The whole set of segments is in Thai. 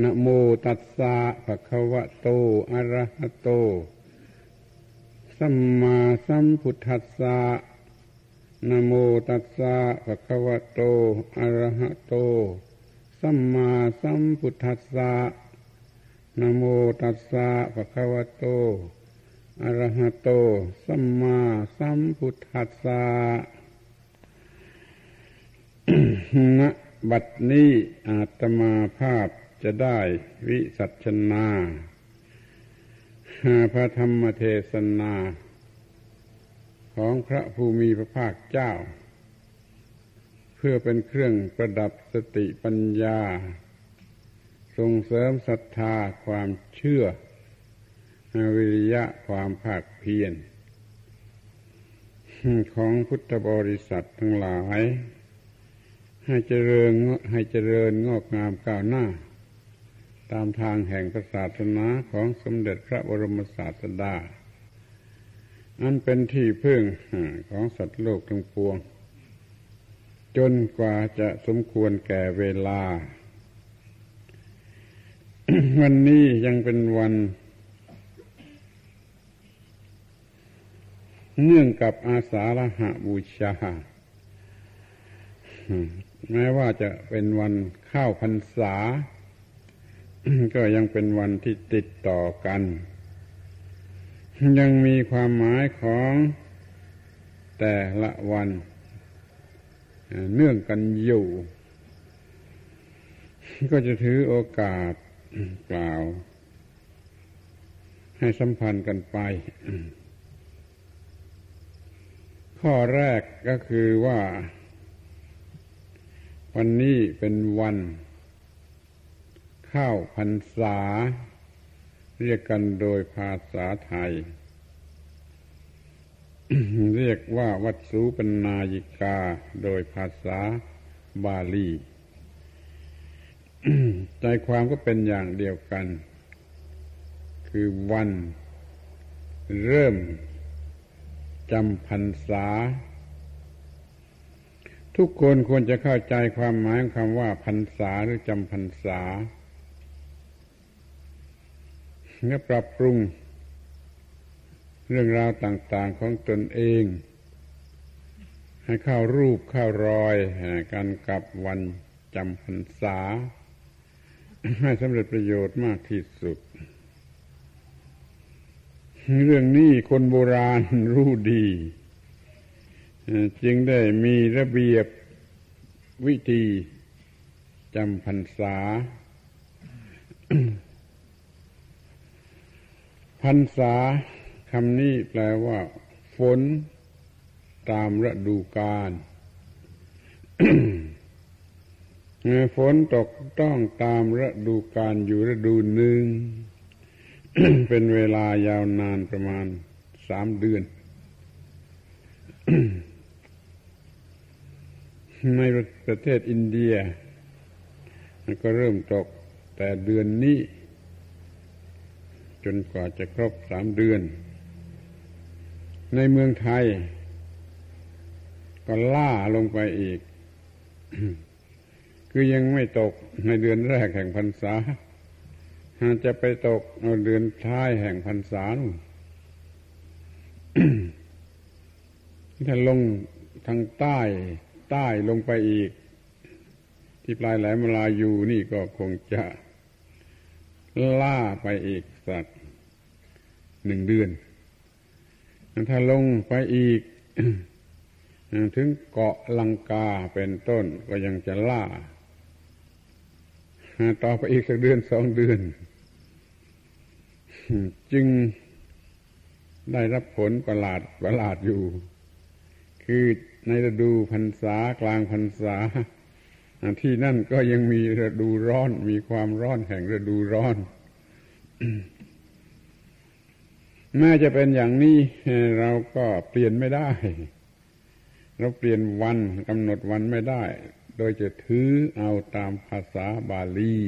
นะโมตัสสะภะคะวะโต อะระหะโต สัมมาสัมพุทธัสสะนะโมตัสสะภะคะวะโต อะระหะโต สัมมาสัมพุทธัสสะนะโมตัสสะภะคะวะโต อะระหะโต สัมมาสัมพุทธัสสะณบัดนี้อาตมาภาพ จะได้วิสัชนาพระธรรมเทศนา ของพระภูมิพระภาคเจ้า เพื่อเป็นเครื่องประดับสติปัญญา ส่งเสริมศรัทธาความเชื่อ วิริยะความภาคเพียรของพุทธบริษัททั้งหลาย ให้เจริญให้เจริญงอกงามก้าวหน้า ตามทางแห่งศาสนาของสมเด็จพระบรมศาสดา อันเป็นที่พึ่งของสัตว์โลกทั้งปวง จนกว่าจะสมควรแก่เวลา วันนี้ยังเป็นวัน เนื่องกับอาสาฬหบูชาแม้ว่าจะเป็นวันข้าวพรรษา ก็ยังเป็นวันที่ติดต่อกัน ยังมีความหมายของแต่ละวัน เนื่องกันอยู่ ก็จะถือโอกาสกล่าว ให้สัมพันธ์กันไป ข้อแรกก็คือว่า วันนี้เป็นวัน ข้าวพรรษา เรียกกันโดยภาษาไทย เรียกว่าวัดสูปนายิกาโดยภาษาบาลี ใจความก็เป็นอย่างเดียวกัน คือวัน เริ่มจำพรรษา ทุกคนควรจะเข้าใจความหมายของคำว่าพรรษาหรือจำพรรษา และปรับปรุง เรื่องราวต่าง ๆของตนเอง ให้เข้ารูปเข้ารอยกันกับวันจำพรรษา ให้สำเร็จประโยชน์มากที่สุด เรื่องนี้คนโบราณรู้ดี จึงได้มีระเบียบวิธีจำพรรษา พรรษาคำนี้แปลว่า ฝน ตามฤดูกาลฝนตกต้องตามฤดูกาลอยู่ฤดูหนึ่ง เป็นเวลายาวนานประมาณสามเดือน ในประเทศอินเดีย ก็เริ่มตกแต่เดือนนี้ จนกว่าจะครบสามเดือน ในเมืองไทย ก็ล่าลงไปอีก คือยังไม่ตกในเดือนแรกแห่งพรรษาจะไปตกในเดือนท้ายแห่งพรรษาถ้าลงทางใต้ใต้ลงไปอีก ที่ปลายแหลมลายูนี่ก็คงจะล่าไปอีกสัก หนึ่งเดือน ถ้าลงไปอีก ถึงเกาะลังกาเป็นต้นก็ยังจะล่า ต่อไปอีกสักเดือนสองเดือน จึงได้รับผลประหลาดประหลาดอยู่ คือในฤดูพรรษากลางพรรษาที่นั่นก็ยังมีฤดูร้อน มีความร้อนแห่งฤดูร้อน แม้จะเป็นอย่างนี้เราก็เปลี่ยนไม่ได้ เราเปลี่ยนวันกำหนดวันไม่ได้ โดยจะถือเอาตามภาษาบาลี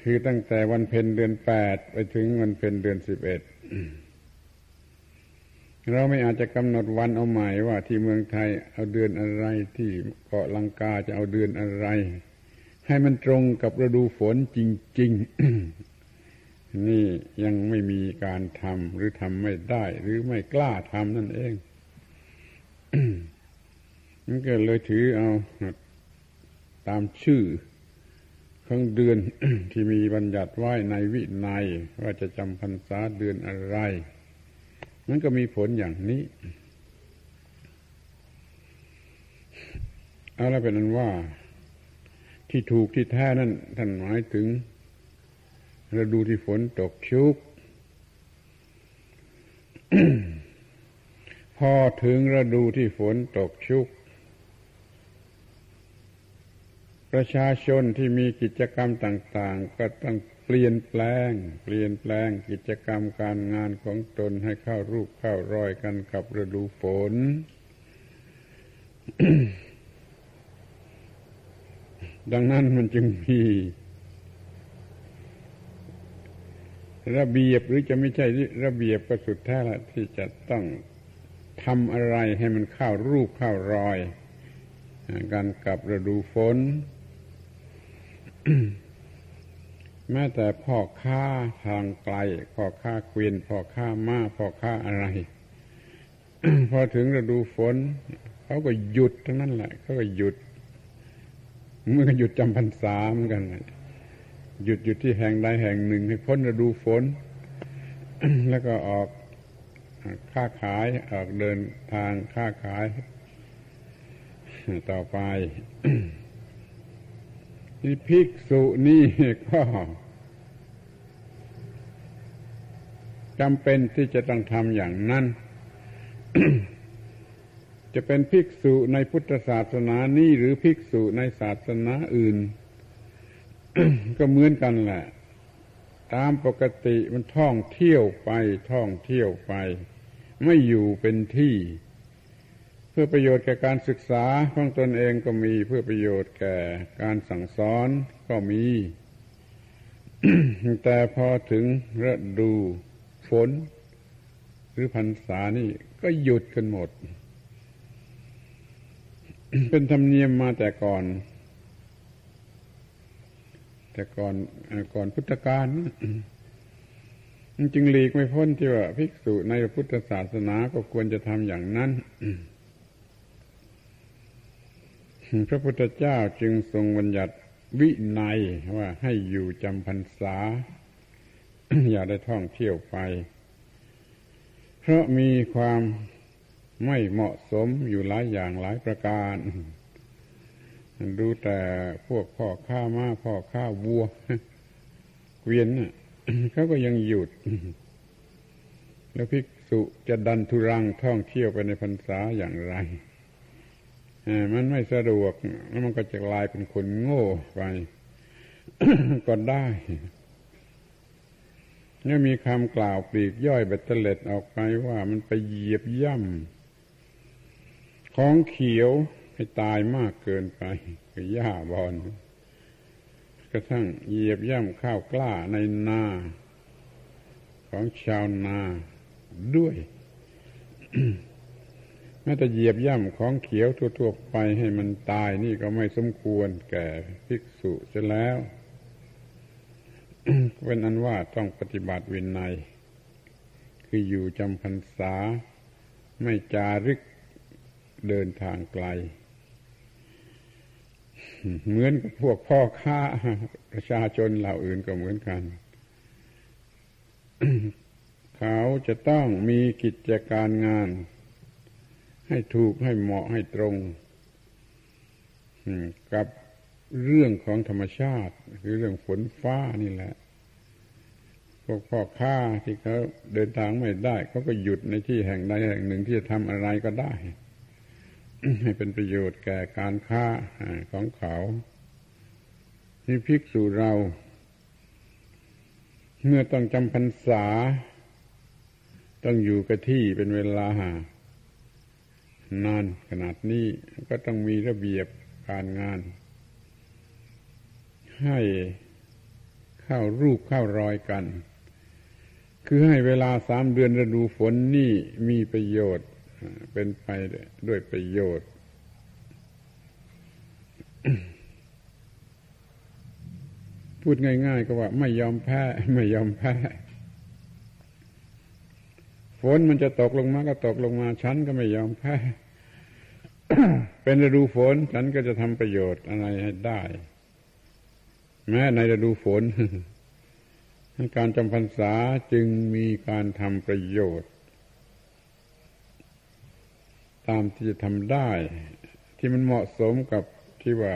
คือตั้งแต่วันเพ็ญเดือนแปดไปถึงวันเพ็ญเดือนสิบเอ็ดเราไม่อาจจะกำหนดวันเอาใหม่ว่าที่เมืองไทยเอาเดือนอะไรที่เกาะลังกาจะเอาเดือนอะไร ให้มันตรงกับฤดูฝนจริง ๆ นี่ยังไม่มีการทำหรือทำไม่ได้ หรือไม่กล้าทำนั่นเองมันก็เลยถือเอาตามชื่อของเดือนที่มีบัญญัติไว้ในวินัยว่าจะจำพรรษาเดือนอะไร มันก็มีผลอย่างนี้เอาละเป็นนั้นว่า ที่ถูกที่แท้นั่นท่านหมายถึง ฤดูที่ฝนตกชุก พอถึงฤดูที่ฝนตกชุก ประชาชนที่มีกิจกรรมต่าง ๆ ก็ต้องเปลี่ยนแปลง เปลี่ยนแปลงกิจกรรมการงานของตนให้เข้ารูปเข้ารอยกันกับฤดูฝนดังนั้นมันจึงมี ระเบียบหรือจะไม่ใช่ระเบียบก็สุดแท้ละที่จะต้องทำอะไรให้มันเข้ารูปเข้ารอยกันกับฤดูฝน แม้แต่พ่อค้าทางไกล พ่อค้าเกวียนพ่อค้าม้าพ่อค้าอะไร พอถึงฤดูฝน เขาก็หยุดทั้งนั้นแหละเขาก็หยุดเมื่อหยุดจำพรรษาเหมือนกัน หยุดหยุดที่แห่งใดแห่งหนึ่ง ให้พ้นฤดูฝน แล้วก็ออกค้าขายออกเดินทางค้าขาย ต่อไปที่ภิกษุนี่ก็จำเป็นที่จะต้องทำอย่างนั้น จะเป็นภิกษุในพุทธศาสนานี้หรือภิกษุในศาสนาอื่น ก็เหมือนกันแหละ ตามปกติมันท่องเที่ยวไปท่องเที่ยวไป ไม่อยู่เป็นที่ เพื่อประโยชน์แก่การศึกษาของตนเองก็มีเพื่อประโยชน์แก่การสั่งสอนก็มี แต่พอถึงฤดูฝน หรือพรรษานี่ก็หยุดกันหมด เป็นธรรมเนียมมาแต่ก่อน แต่ก่อนก่อนพุทธกาลจึงหลีกไม่พ้นที่ว่าภิกษุในพุทธศาสนาก็ควรจะทำอย่างนั้นพระพุทธเจ้าจึงทรงบัญญัติวินัยว่าให้อยู่จำพรรษา อย่าได้ท่องเที่ยวไป เพราะมีความไม่เหมาะสมอยู่หลายอย่างหลายประการ ดูแต่พวกพ่อข้าม้าพ่อข้าวัวเกวียนเขาก็ยังหยุด แล้วภิกษุจะดันทุรังท่องเที่ยวไปในพรรษาอย่างไรมันไม่สะดวกแล้วมันก็จะกลายเป็นคนโง่ไปก็ได้นี่มีคำกล่าวปลีกย่อยเบ็ดเตล็ดออกไปว่ามันไปเหยียบย่ำของเขียว ให้ตายมากเกินไปคือหญ้าบอนกระทั่งเหยียบย่ำข้าวกล้าในนา ของชาวนาด้วยแม้แต่เหยียบย่ำของเขียวทั่วๆไปให้มันตายนี่ก็ไม่สมควรแก่ภิกษุจะแล้วเป็นอันว่าต้องปฏิบัติวินัย คืออยู่จำพรรษา ไม่จาริกเดินทางไกล เหมือนกับพวกพ่อค้าประชาชนเหล่าอื่นก็เหมือนกัน เขาจะต้องมีกิจการงาน ให้ถูกให้เหมาะให้ตรงกับเรื่องของธรรมชาติ คือเรื่องฝนฟ้านี่แหละ พวกพ่อค้าที่เขาเดินทางไม่ได้เขาก็หยุดในที่แห่งใดแห่งหนึ่งที่จะทำอะไรก็ได้ ให้เป็นประโยชน์แก่การค้าของเขาที่ภิกษุเรา เมื่อต้องจำพรรษา ต้องอยู่กับที่เป็นเวลานานขนาดนี้ก็ต้องมีระเบียบการงาน ให้เข้ารูปเข้ารอยกัน คือให้เวลาสามเดือนฤดูฝนนี่มีประโยชน์ เป็นไปด้วยประโยชน์ พูดง่าย ๆ ก็ว่า ไม่ยอมแพ้ ไม่ยอมแพ้ฝนมันจะตกลงมาก็ตกลงมา ฉันก็ไม่ยอมแพ้ เป็นฤดูฝน ฉันก็จะทำประโยชน์อะไรให้ได้ แม้ในฤดูฝนการจำพรรษาจึงมีการทำประโยชน์ ตามที่จะทำได้ ที่มันเหมาะสมกับที่ว่า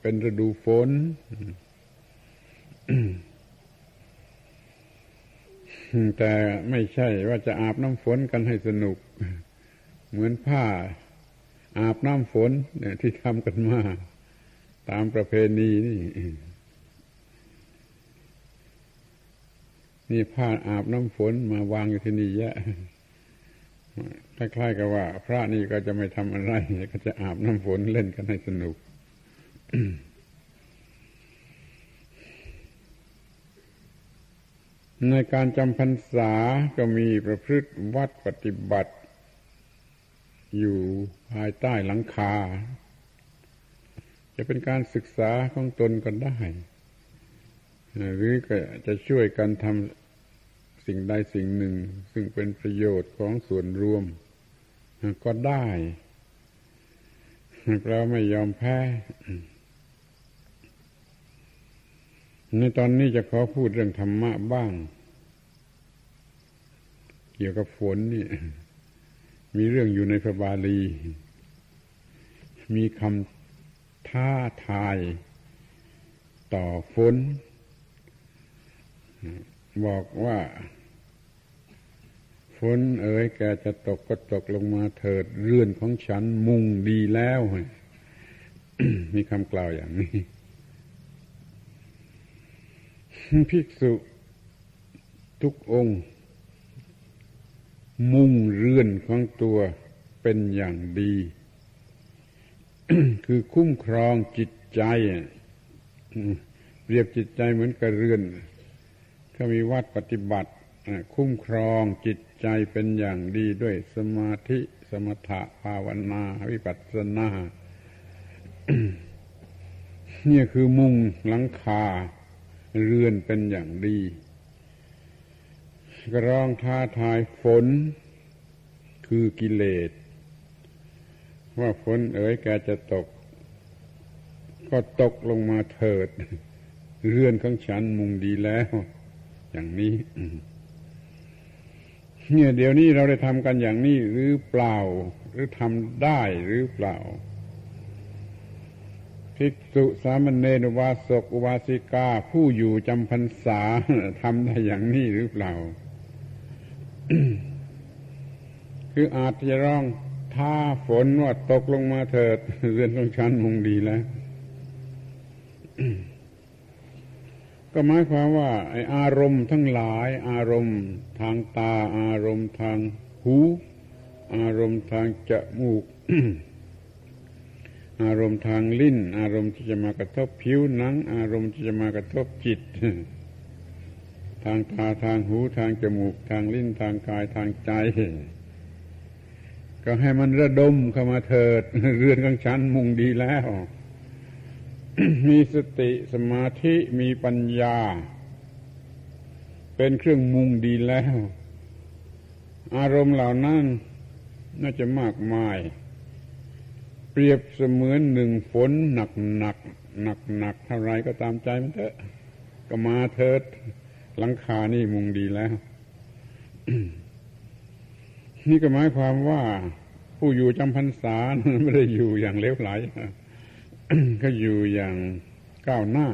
เป็นฤดูฝนแต่ไม่ใช่ว่าจะอาบน้ำฝนกันให้สนุก เหมือนผ้า อาบน้ำฝนเนี่ยที่ทำกันมาตามประเพณีนี่ นี่ผ้าอาบน้ำฝนมาวางอยู่ที่นี่แยะ ล้ายๆกับว่า พระนี่ก็จะไม่ทำอะไรก็จะอาบน้ำฝนเล่นกันให้สนุกในการจำพรรษาก็มีประพฤติวัดปฏิบัติ อยู่ภายใต้หลังคา จะเป็นการศึกษาของตนก็ได้ หรือก็จะช่วยกันทำสิ่งใดสิ่งหนึ่ง ซึ่งเป็นประโยชน์ของส่วนรวม ก็ได้เราไม่ยอมแพ้ในตอนนี้จะขอพูดเรื่องธรรมะบ้าง เกี่ยวกับฝนนี่ มีเรื่องอยู่ในพระบาลี มีคำท้าทายต่อฝน บอกว่า ฝนเอ๋ยแกจะตกก็ตกลงมาเถิด เรือนของฉันมุงดีแล้วมีคำกล่าวอย่างนี้ ภิกษุทุกองค์ มุ่งเรือนของตัวเป็นอย่างดี คือคุ้มครองจิตใจเปรียบจิตใจเหมือนกับเรือนเขามีวัดปฏิบัติ คุ้มครองจิตใจเป็นอย่างดีด้วยสมาธิสมถะภาวนา วิปัสสนาเนี่ยคือมุงหลังคา เรือนเป็นอย่างดีกร้องท้าทายฝน คือกิเลส ว่าฝนเอ๋ยแกจะตก ก็ตกลงมาเถิด เรือนของฉันมุงดีแล้ว อย่างนี้ เนี่ยเดี๋ยวนี้เราได้ทำกันอย่างนี้หรือเปล่า หรือทำได้หรือเปล่าภิกษุสามเณรวาสกอุบาสิกา ผู้อยู่จำพรรษาทำได้อย่างนี้หรือเปล่า คืออาจจะร้องท้าฝนว่าตกลงมาเถิดเรือนของฉันมงดีแล้ว ก็หมายความว่าไออารมณ์ทั้งหลาย อารมณ์ทางตา อารมณ์ทางหู อารมณ์ทางจมูก อารมณ์ทางลิ้น อารมณ์ที่จะมากระทบผิวหนัง อารมณ์ที่จะมากระทบจิต ทางตาทางหูทางจมูก ทางลิ้นทางกายทางใจ ก็ให้มันระดมเข้ามาเถิด เรือนของฉันมุงดีแล้ว มีสติสมาธิมีปัญญา เป็นเครื่องมุงดีแล้ว อารมณ์เหล่านั้นน่าจะมากมาย เปรียบเสมือนหนึ่งฝนหนักหนักหนักหนักเท่าไรก็ตามใจมันเถอะ ก็มาเถิดหลังคานี่มุงดีแล้ว นี่ก็หมายความว่า ผู้อยู่จำพรรษาไม่ได้อยู่อย่างเลวไหล ก็อยู่อย่างก้าวหน้า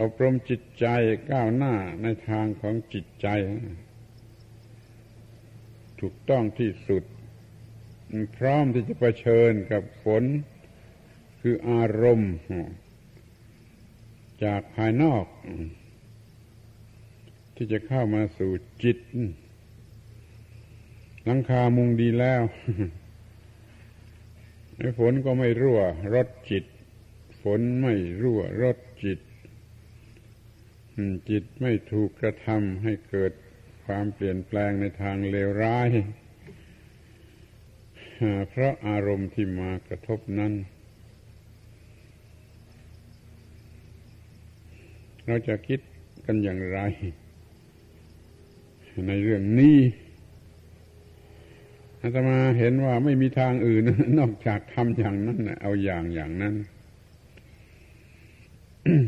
อบรมจิตใจก้าวหน้าในทางของจิตใจ ถูกต้องที่สุด พร้อมที่จะะเผชิญกับฝนคืออารมณ์ จากภายนอก ที่จะเข้ามาสู่จิตหลังคามุงดีแล้ว ฝนก็ไม่รั่วรถจิต ฝนไม่รั่วรถจิต จิตไม่ถูกกระทำให้เกิดความเปลี่ยนแปลงในทางเลวร้าย เพราะอารมณ์ที่มากระทบนั้น เราจะคิดกันอย่างไร ในเรื่องนี้ อาตมาเห็นว่าไม่มีทางอื่น นอกจากทำอย่างนั้นเอาอย่างอย่างนั้น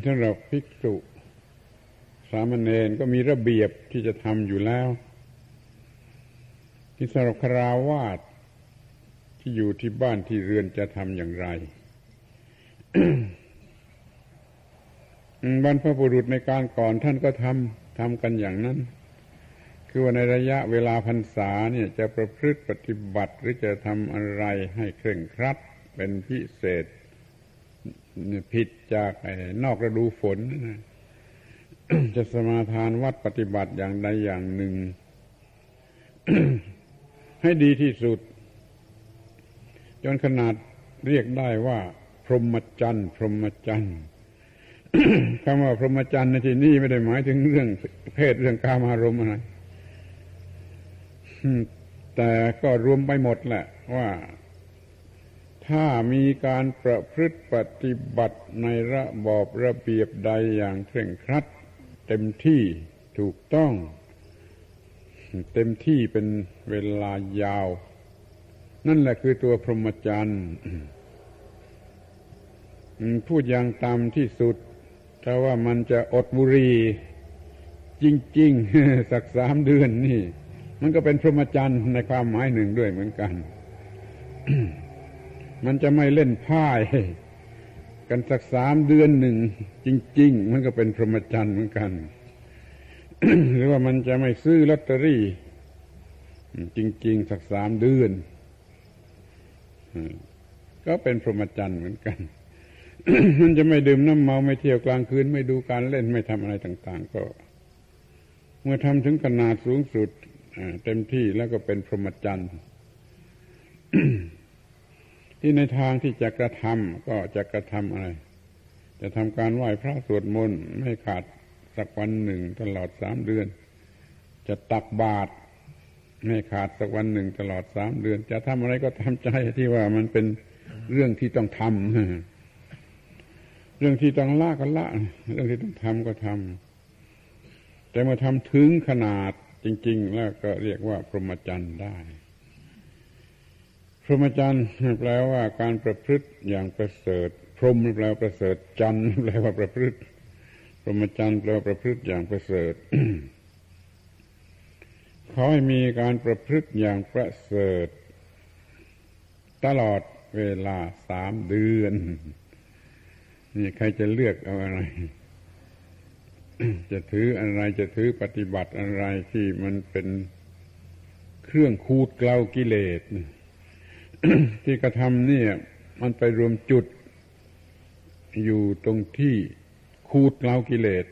สำหรับภิกษุสามเณรก็มีระเบียบที่จะทำอยู่แล้ว ที่สำหรับคราวาสที่อยู่ที่บ้านที่เรือนจะทำอย่างไรบรรพบุรุษในการก่อนท่านก็ทำทำกันอย่างนั้น คือว่าในระยะเวลาพรรษาเนี่ยจะประพฤติปฏิบัติหรือจะทำอะไรให้เคร่งครัดเป็นพิเศษผิดจากนอกฤดูฝนนะจะสมาทานวัดปฏิบัติอย่างใดอย่างหนึ่ง ให้ดีที่สุด จนขนาดเรียกได้ว่า พรหมจรรย์พรหมจรรย์คำว่าพรหมจรรย์ในที่นี้ไม่ได้หมายถึงเรื่องเพศเรื่องกามารมณ์อะไร แต่ก็รวมไปหมดแหละว่า ถ้ามีการประพฤติปฏิบัติในระบอบระเบียบใดอย่างเคร่งครัด เต็มที่ถูกต้อง เต็มที่เป็นเวลายาว นั่นแหละคือตัวพรหมจรรย์พูดอย่างตามที่สุด ถ้าว่ามันจะอดบุรี จริง ๆ สักสามเดือนนี่ มันก็เป็นพรหมจรรย์ในความหมายหนึ่งด้วยเหมือนกัน มันจะไม่เล่นไพ่กันสักสามเดือนหนึ่ง จริง ๆ มันก็เป็นพรหมจรรย์เหมือนกัน หรือว่ามันจะไม่ซื้อลอตเตอรี่ จริง ๆ สักสามเดือน ก็เป็นพรหมจรรย์เหมือนกัน มันจะไม่ดื่มน้ำเมาไม่เที่ยวกลางคืน ไม่ดูการเล่นไม่ทำอะไรต่าง ๆ ก็ เมื่อทำถึงขนาดสูงสุด เต็มที่แล้วก็เป็นพรหมจรรย์ที่ในทางที่จะกระทำก็จะกระทำอะไร จะทำการไหว้พระสวดมนต์ไม่ขาดสักวันหนึ่งตลอดสามเดือน จะตักบาตรไม่ขาดสักวันหนึ่งตลอดสามเดือน จะทำอะไรก็ทำใจที่ว่ามันเป็นเรื่องที่ต้องทำเรื่องที่ต้องละก็ละ เรื่องที่ต้องทำก็ทำแต่เมื่อทำถึงขนาด จริง ๆ แล้วก็เรียกว่า พรหมจรรย์ได้ พรหมจรรย์แปลว่าการประพฤติอย่างประเสริฐ พรหมแปลว่าประเสริฐจันทร์แปลว่าประพฤติ พรหมจรรย์แปลว่าประพฤติอย่างประเสริฐขอให้มีการประพฤติอย่างประเสริฐ ตลอดเวลาสามเดือน นี่ใครจะเลือกเอาอะไร จะถืออะไรจะถือปฏิบัติอะไรที่มันเป็นเครื่องคูดเกลากิเลสที่กระทำเนี่ย มันไปรวมจุดอยู่ตรงที่ขูดเกลากิเลส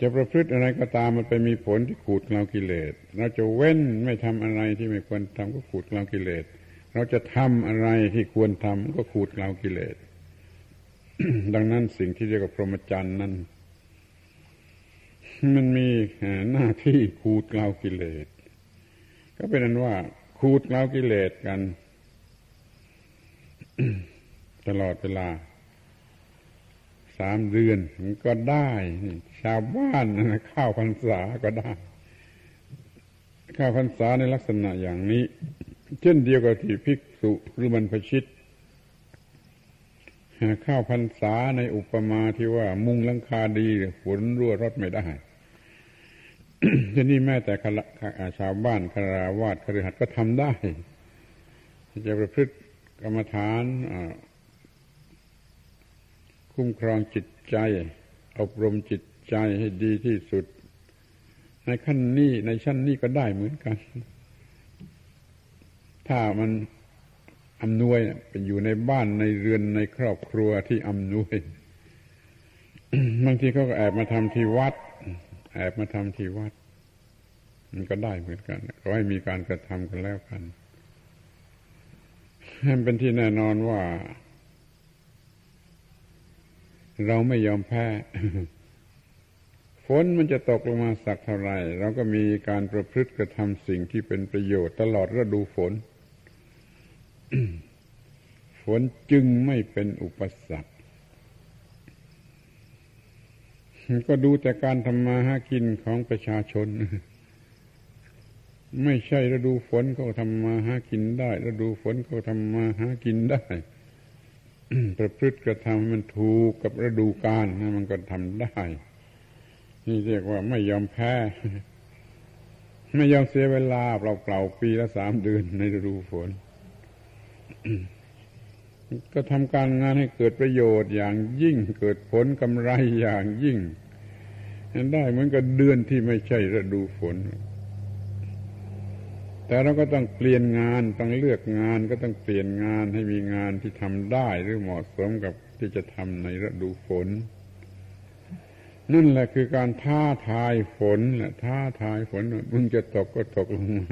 จะประพฤติอะไรก็ตามมันไปมีผลที่ขูดเกลากิเลส เราจะเว้นไม่ทำอะไรที่ไม่ควรทำก็ขูดเกลากิเลส เราจะทำอะไรที่ควรทำก็ขูดเกลากิเลส ดังนั้นสิ่งที่เรียกว่าพรหมจรรย์นั้น มันมีหน้าที่ขูดเกลากิเลส ก็เป็นนั้นว่าขูดเล้ากิเลสกัน ตลอดเวลาสามเดือนก็ได้ชาวบ้านนะข้าวพรรษาก็ได้ ข้าวพรรษาในลักษณะอย่างนี้ เช่นเดียวกับที่ภิกษุหรือบรรพชิตข้าวพรรษาในอุปมาที่ว่า มุงลังคาดีฝนรั่วรถไม่ได้ ทีนี้แม้แต่ชาวบ้านคาราวาสคฤหัสถ์ก็ทำได้จะประพฤติกรรมฐานคุ้มครองจิตใจ อบรมจิตใจให้ดีที่สุด ในขั้นนี้ในชั้นนี้ก็ได้เหมือนกัน ถ้ามันอำนวยเป็นอยู่ในบ้านในเรือนในครอบครัวที่อำนวย บางทีเขาก็แอบมาทำที่วัด แอบมาทำที่วัด มันก็ได้เหมือนกันก็ให้มีการกระทำกันแล้วกันเป็นที่แน่นอนว่า เราไม่ยอมแพ้ฝนมันจะตกลงมาสักเท่าไรเราก็มีการประพฤติกระทำสิ่งที่เป็นประโยชน์ตลอดฤดูฝน ฝนจึงไม่เป็นอุปสรรค ก็ดูแต่การทำมาหากินของประชาชน ไม่ใช่ฤดูฝนเขาทำมาหากินได้ฤดูฝนเขาทำมาหากินได้ ประพฤติกระทำมันถูกกับฤดูกาลนะมันก็ทำได้ นี่เรียกว่าไม่ยอมแพ้ ไม่ยอมเสียเวลาเปล่าๆปีละสามเดือนในฤดูฝน ก็ทำการงานให้เกิดประโยชน์อย่างยิ่งเกิดผลกำไรอย่างยิ่งได้เหมือนกับเดือนที่ไม่ใช่ฤดูฝน แต่เราก็ต้องเปลี่ยนงานต้องเลือกงานก็ต้องเปลี่ยนงานให้มีงานที่ทำได้หรือเหมาะสมกับที่จะทำในฤดูฝน นั่นแหละคือการท้าทายฝนแหละท้าทายฝนมึงจะตกก็ตกลงมา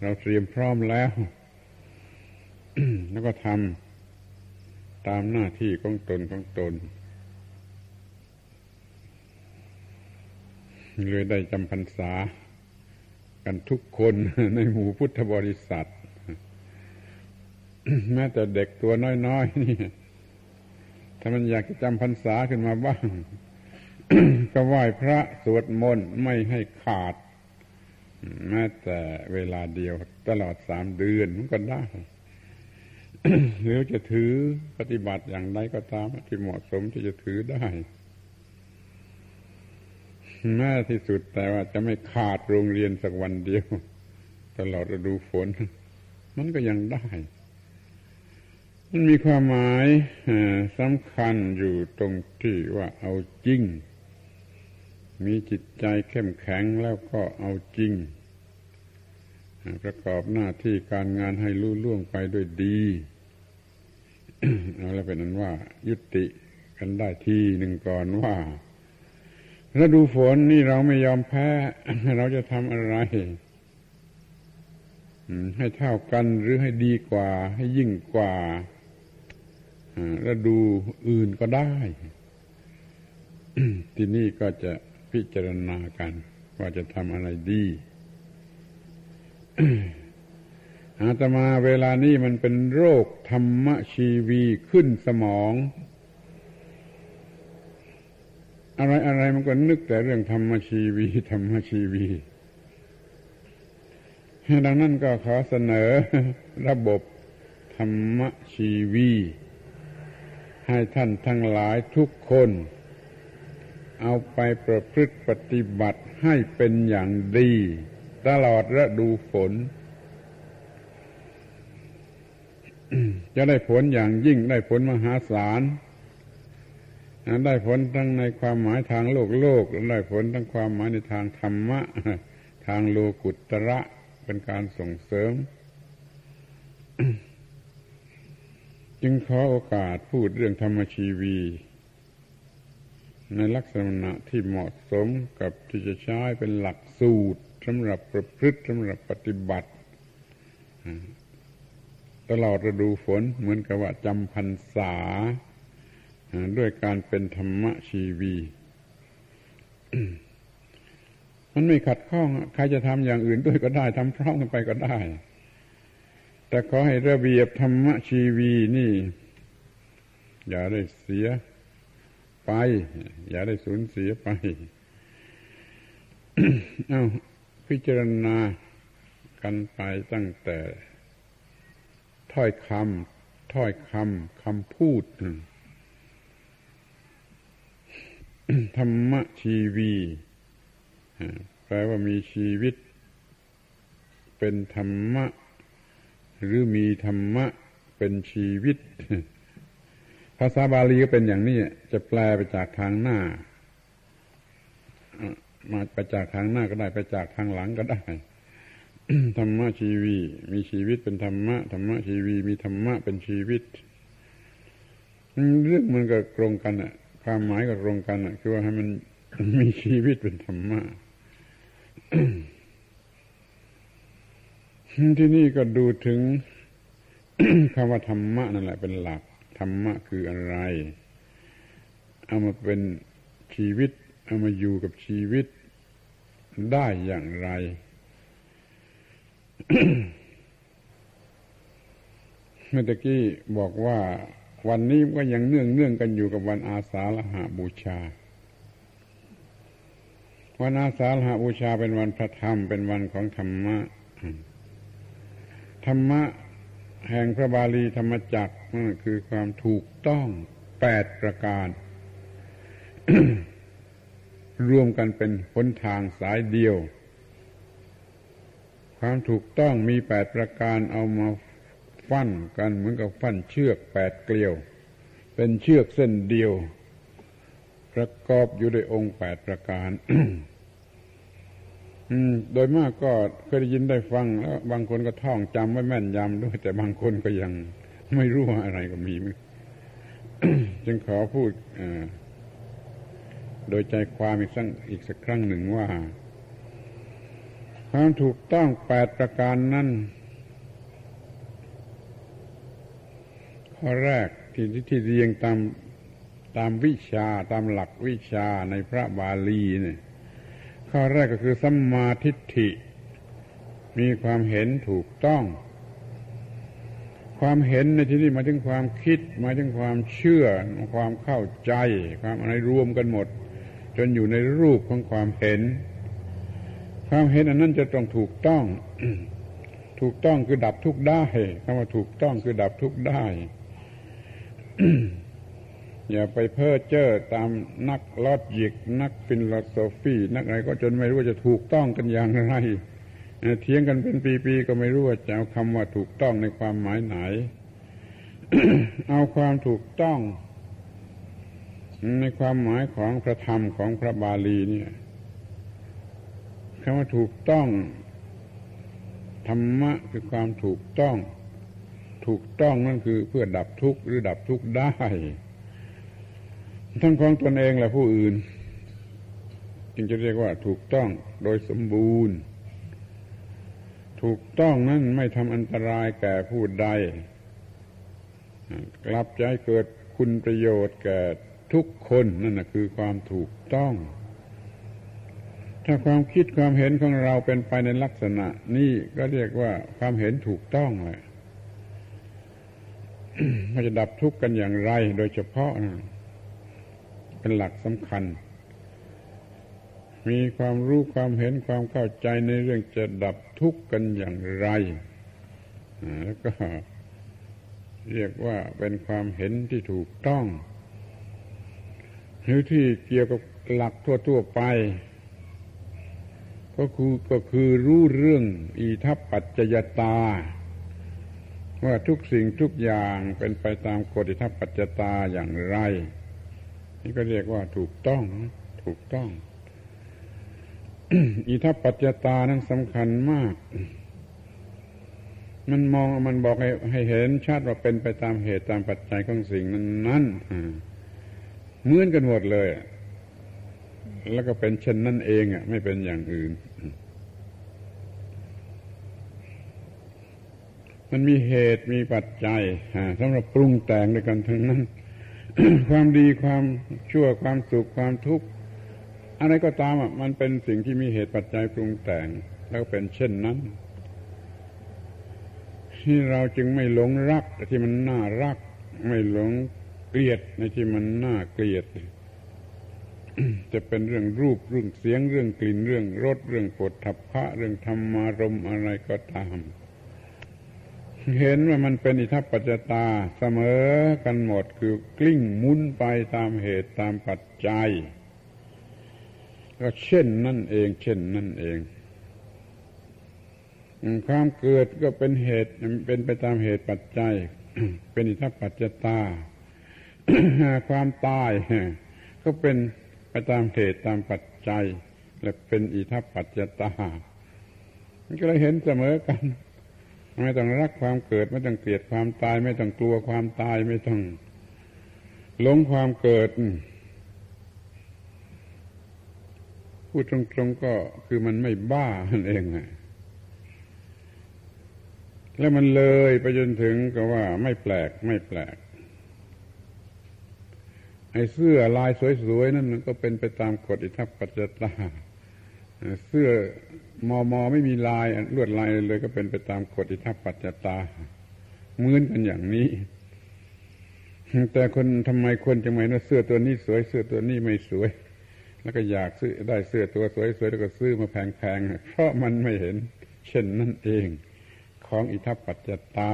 เราเตรียมพร้อมแล้ว แล้วก็ทำ ตามหน้าที่ของตนของตน เลยได้จำพรรษา กันทุกคนในหมู่พุทธบริษัท แม้แต่เด็กตัวน้อยๆนี่ถ้ามันอยากจะจำพรรษาขึ้นมาบ้าง ก็ไหว้พระสวดมนต์ไม่ให้ขาด แม้แต่เวลาเดียวตลอดสามเดือนมันก็ได้ หรือจะถือปฏิบัติอย่างไรก็ตามที่เหมาะสมที่จะถือได้แม้ที่สุดแต่ว่าจะไม่ขาดโรงเรียนสักวันเดียว ตลอดฤดูฝน มันก็ยังได้ มันมีความหมายสำคัญอยู่ตรงที่ว่าเอาจริง มีจิตใจเข้มแข็งแล้วก็เอาจริง ประกอบหน้าที่การงานให้ลุล่วงไปด้วยดี เอาแล้วเป็นนั้นว่า ยุติกันได้ทีหนึ่งก่อนว่าฤดูฝนนี่เราไม่ยอมแพ้ เราจะทำอะไรให้เท่ากันหรือให้ดีกว่า ให้ยิ่งกว่าฤดูอื่นก็ได้ ที่นี่ก็จะพิจารณากัน ว่าจะทำอะไรดี อาตมาเวลานี้มันเป็นโรคธรรมชีวีขึ้นสมอง อะไรอะไรมันก็นึกแต่เรื่องธรรมชีวีธรรมชีวีดังนั้นก็ขอเสนอระบบธรรมชีวี ให้ท่านทั้งหลายทุกคน เอาไปประพฤติปฏิบัติให้เป็นอย่างดี ตลอดฤดูฝน จะได้ผลอย่างยิ่งได้ผลมหาศาลได้ผลทั้งในความหมายทางโลกโลกได้ผลทั้งความหมายในทางธรรมะ ทางโลกุตระเป็นการส่งเสริม จึงขอโอกาสพูดเรื่องธรรมชีวี ในลักษณะที่เหมาะสมกับที่จะใช้เป็นหลักสูตรสำหรับประพฤติสำหรับปฏิบัติ ตลอดฤดูฝนเหมือนกับว่าจำพรรษา ด้วยการเป็นธรรมชีวี มันไม่ขัดข้องใครจะทำอย่างอื่นด้วยก็ได้ทำพร้อมกันไปก็ได้ แต่ขอให้ระเบียบธรรมชีวีนี่ อย่าได้เสียไป อย่าได้สูญเสียไปเอาพิจารณากันไปตั้งแต่ ถ้อยคำถ้อยคำคำพูดธรรมชีวีแปลว่ามีชีวิต เป็นธรรมะ หรือมีธรรมะเป็นชีวิต ภาษาบาลีก็เป็นอย่างนี้ จะแปลไปจากทางหน้า มาไปจากทางหน้าก็ได้ ไปจากทางหลังก็ได้ ธรรมะชีวี มีชีวิตเป็นธรรมะธรรมะชีวี มีธรรมะเป็นชีวิตเรื่องมันก็ตรงกันอะความหมายก็ตรงกันอะคือว่าให้มันมีชีวิตเป็นธรรมะที่นี่ก็ดูถึงคำว่าธรรมะนั่นแหละเป็นหลักธรรมะคืออะไร เอามาเป็นชีวิต เอามาอยู่กับชีวิตได้อย่างไร เมื่อกี้บอกว่าวันนี้ก็ยังเนื่องเนื่องกันอยู่กับวันอาสาฬหาบูชา วันอาสาฬหาบูชาเป็นวันพระธรรม เป็นวันของธรรมะ ธรรมะแห่งพระบาลีธรรมจักรคือความถูกต้องแปดประการ รวมกันเป็นหนทางสายเดียว ความถูกต้องมีแปดประการเอามาฟันกันเหมือนกับฟันเชือกแปดเกลียว เป็นเชือกเส้นเดียว ประกอบอยู่ด้วยองค์แปดประการโดยมากก็เคยได้ยินได้ฟังแล้วบางคนก็ท่องจำไว้แม่นยำด้วย แต่บางคนก็ยังไม่รู้ว่าอะไรก็มีจึงขอพูดโดยใจความอีกสักอีกสักครั้งหนึ่งว่า ความถูกต้องแปดประการนั้นข้อแรกที่ที่เรียงตามตามวิชาตามหลักวิชาในพระบาลีเนี่ยข้อแรกก็คือสัมมาทิฏฐิ มีความเห็นถูกต้อง ความเห็นในที่นี้มาถึงความคิดมาถึงความเชื่อความเข้าใจ ความอะไรรวมกันหมด จนอยู่ในรูปของความเห็น ความเห็นอันนั้นจะต้องถูกต้อง ถูกต้องคือดับทุกได้คำว่าถูกต้องคือดับทุกได้ อย่าไปเพ้อเจ้อตามนักลอดยิก นักฟินโลโซฟีนักอะไรก็จนไม่รู้ว่าจะถูกต้องกันอย่างไรเถียงกันเป็นปีๆก็ไม่รู้ว่าจะเอาคำว่าถูกต้องในความหมายไหน เอาความถูกต้อง ในความหมายของพระธรรมของพระบาลีเนี่ย คำว่าถูกต้อง ธรรมะคือความถูกต้อง ถูกต้องนั่นคือเพื่อดับทุกข์หรือดับทุกข์ได้ ทั้งของตนเองและผู้อื่น จึงจะเรียกว่าถูกต้องโดยสมบูรณ์ ถูกต้องนั้นไม่ทำอันตรายแก่ผู้ใดกลับใจเกิดคุณประโยชน์แก่ทุกคนนั่นนะคือความถูกต้อง ถ้าความคิดความเห็นของเราเป็นไปในลักษณะ นี้ก็เรียกว่าความเห็นถูกต้องเลยมันจะดับทุกข์กันอย่างไร โดยเฉพาะนะเป็นหลักสำคัญ มีความรู้ความเห็นความเข้าใจในเรื่องจะดับทุกข์กันอย่างไรแล้วก็เรียกว่าเป็นความเห็นที่ถูกต้อง หรือที่เกี่ยวกับหลักทั่วๆไป ก็คือก็คือรู้เรื่องอีทัปปัจจยตา ว่าทุกสิ่งทุกอย่างเป็นไปตามกฎอิทัปปัจจตาอย่างไร นี่ก็เรียกว่าถูกต้องถูกต้อง อิทัปปัจจตานั้นสำคัญมาก มันมองมันบอกให้ให้เห็นชัดว่าเป็นไปตามเหตุตามปัจจัยของสิ่งนั้นนั้นเหมือนกันหมดเลย แล้วก็เป็นเช่นนั่นเองอะไม่เป็นอย่างอื่น มันมีเหตุมีปัจจัยสำหรับปรุงแต่งด้วยกันทั้งนั้น ความดีความชั่วความสุขความทุกข์อะไรก็ตามอะมันเป็นสิ่งที่มีเหตุปัจจัยปรุงแต่ง แล้วเป็นเช่นนั้น ที่เราจึงไม่หลงรักที่มันน่ารัก ไม่หลงเกลียดในที่มันน่าเกลียด จะเป็นเรื่องรูปเรื่องเสียงเรื่องกลิ่นเรื่องรสเรื่องปวดทัพพะเรื่องธรรมารมอะไรก็ตาม เห็นว่ามันเป็นอิทัปปัจจตาเสมอกันหมดคือกลิ้งมุนไปตามเหตุตามปัจจัย ก็เช่นนั่นเอง เช่นนั่นเองความเกิดก็เป็นเหตุเป็นไปตามเหตุปัจจัย เป็นอิทัปปัจจตา ความตายก็เป็น ไปตามเหตุตามปัจจัย และเป็นอิทัปปัจจตามันก็เลยเห็นเสมอกัน ไม่ต้องรักความเกิด ไม่ต้องเกลียดความตาย ไม่ต้องกลัวความตายไม่ต้องหลงความเกิดพูดตรงๆก็คือมันไม่บ้านั่นเองแล้วมันเลยไปจนถึงก็ว่าไม่แปลกไม่แปลก ไอ้เสื้อลายสวยๆนั่นก็เป็นไปตามกฎอิทัปปัจจตาเสื้อมอมอไม่มีลายลวดลายเลยก็เป็นไปตามกฎอิทัปปัจจตาเหมือนกันอย่างนี้ แต่คนทำไมคนจะไม่ว่าเสื้อตัวนี้สวยเสื้อตัวนี้ไม่สวย แล้วก็อยากซื้อได้เสื้อตัวสวยๆแล้วก็ซื้อมาแพงๆเพราะมันไม่เห็น เช่นนั่นเอง ของอิทัปปัจจตา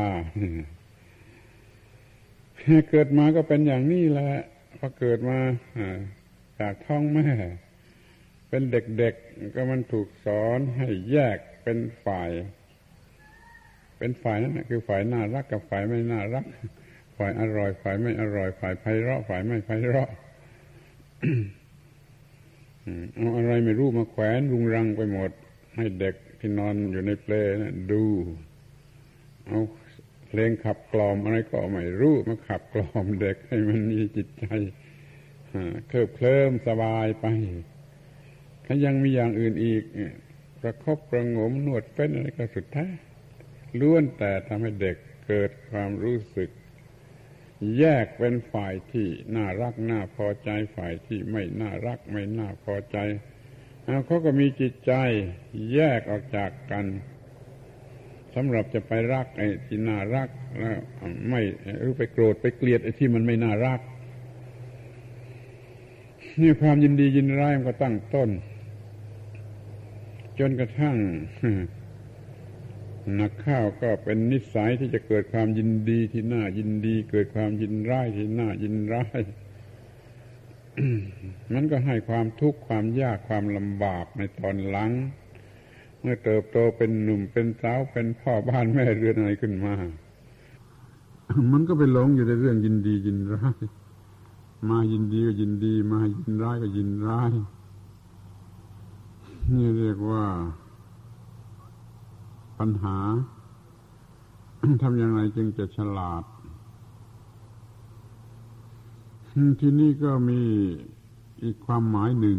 เกิดมาก็เป็นอย่างนี้แหละ พอเกิดมาจากท้องแม่ เป็นเด็กๆ ก็มันถูกสอนให้แยกเป็นฝ่าย เป็นฝ่ายนั่นคือฝ่ายน่ารักกับฝ่ายไม่น่ารัก ฝ่ายอร่อย ฝ่ายไม่อร่อย ฝ่ายไพเราะ ฝ่ายไม่ไพเราะเอาอะไรไม่รู้มาแขวนรุงรังไปหมด ให้เด็กที่นอนอยู่ในเปลนะดู เอา เพลงขับกล่อมอะไรก็ไม่รู้มาขับกล่อมเด็กให้มันมีจิตใจเคลิบเคลิ้มสบายไปถ้ายังมีอย่างอื่นอีกประคบประงมนวดเป็นอะไรก็สุดท้ายล้วนแต่ทำให้เด็กเกิดความรู้สึก แยกเป็นฝ่ายที่น่ารักน่าพอใจฝ่ายที่ไม่น่ารักไม่น่าพอใจเขาก็มีจิตใจแยกออกจากกัน สำหรับจะไปรักไอ้ที่น่ารักแล้วไม่หรือไปโกรธไปเกลียดไอ้ที่มันไม่น่ารักนี่ความยินดียินร้ายมันก็ตั้งต้น จนกระทั่งนักข้าวก็เป็นนิสัยที่จะเกิดความยินดีที่น่ายินดี เกิดความยินร้ายที่น่ายินร้ายมันก็ให้ความทุกข์ความยากความลำบากในตอนหลัง เมื่อเติบโตเป็นหนุ่มเป็นสาวเป็นพ่อบ้านแม่เรือนอะไรขึ้นมา มันก็ไปหลงอยู่ในเรื่องยินดียินร้ายมายินดีก็ยินดี มายินร้ายก็ยินร้ายนี่เรียกว่าปัญหาทำอย่างไรจึงจะฉลาด ที่นี่ก็มีอีกความหมายหนึ่ง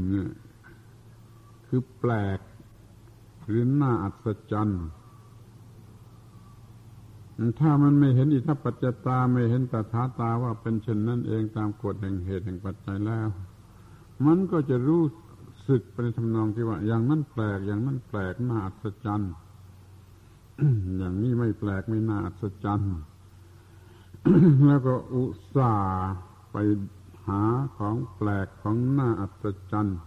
คือแปลก หรือน่าอัศจรรย์ถ้ามันไม่เห็นอิทัปปัจจตาไม่เห็นตถาตาว่าเป็นเช่นนั้นเองตามกฎแห่งเหตุแห่งปัจจัยแล้ว มันก็จะรู้สึกเป็นทำนองที่ว่า อย่างนั้นแปลก อย่างนั้นแปลกน่าอัศจรรย์อย่างนี้ไม่แปลกไม่น่าอัศจรรย์แล้วก็อุตส่าห์ไปหาของแปลกของน่าอัศจรรย์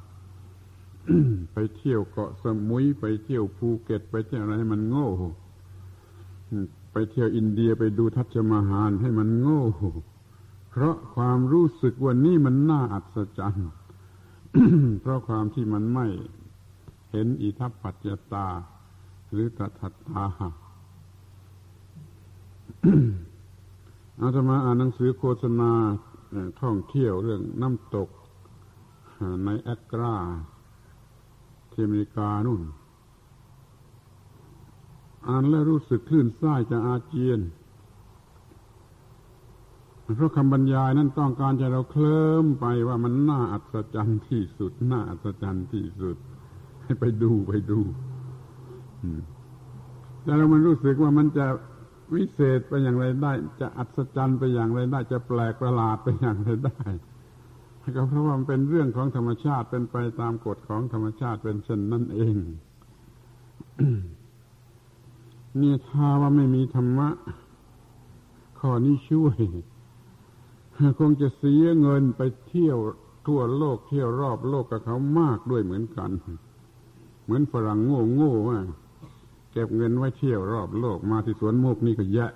ไปเที่ยวเกาะสมุยไปเที่ยวภูเก็ต ไปเที่ยวอะไรให้มันโง่ ไปเที่ยวอินเดียไปดูทัชมาฮานให้มันโง่ เพราะความรู้สึกว่านี่มันน่าอัศจรรย์เพราะความที่มันไม่เห็นอิทัปปัจจตา หรือตถาตาอาตมาอ่านหนังสือโฆษณาท่องเที่ยวเรื่องน้ำตกในแอกรา ที่อเมริกานู่น อ่านแล้วรู้สึกคลื่นไส้จะอาเจียน เพราะคำบรรยายนั้นต้องการจะเราเคลิ้มไปว่ามันน่าอัศจรรย์ที่สุด น่าอัศจรรย์ที่สุด ให้ไปดูไปดูแต่เรามันรู้สึกว่ามันจะวิเศษไปอย่างไรได้ จะอัศจรรย์ไปอย่างไรได้ จะแปลกประหลาดไปอย่างไรได้ ก็เพราะว่ามันเป็นเรื่องของธรรมชาติเป็นไปตามกฎของธรรมชาติเป็นเช่นนั่นเอง นี่ถ้าว่าไม่มีธรรมะข้อนี้ช่วยคงจะเสียเงินไปเที่ยวทั่วโลกเที่ยวรอบโลกกับเขามากด้วยเหมือนกัน เหมือนฝรั่งโง่โง่ว่าเก็บเงินไว้เที่ยวรอบโลกมาที่สวนโมกนี่ก็แยะ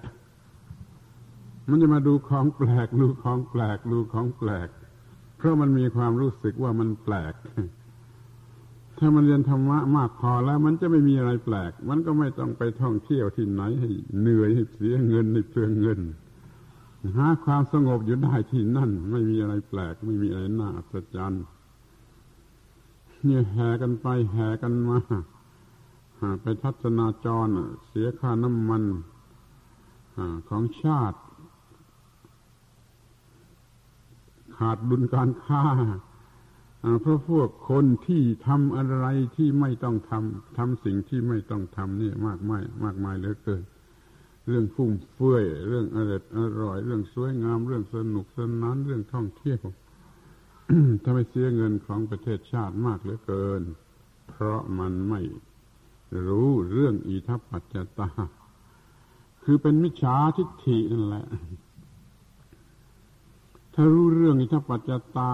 มันจะมาดูของแปลกดูของแปลกดูของแปลก เพราะมันมีความรู้สึกว่ามันแปลก ถ้ามันเรียนธรรมะมากพอแล้ว มันจะไม่มีอะไรแปลก มันก็ไม่ต้องไปท่องเที่ยวที่ไหนให้เหนื่อยให้เสียเงินให้เปลืองเงินหาความสงบอยู่ได้ที่นั่น ไม่มีอะไรแปลก ไม่มีอะไรน่าอัศจรรย์เนี่ยแห่กันไปแห่กันมาไปทัศนาจรเสียค่าน้ำมันของชาติ ขาดดุลการค้าเพราะพวกคนที่ทำอะไรที่ไม่ต้องทำทำสิ่งที่ไม่ต้องทำนี่มากมายมากมายเหลือเกิน เรื่องฟุ่มเฟือยเรื่องอร่อยอร่อย เรื่องสวยงาม เรื่องสนุกสนานเรื่องท่องเที่ยวทำให้เสียเงินของประเทศชาติมากเหลือเกิน เพราะมันไม่รู้เรื่องอีทัปปัจจตา คือเป็นมิจฉาทิฏฐินั่นแหละ ถ้ารู้เรื่องอิทัปปัจจตา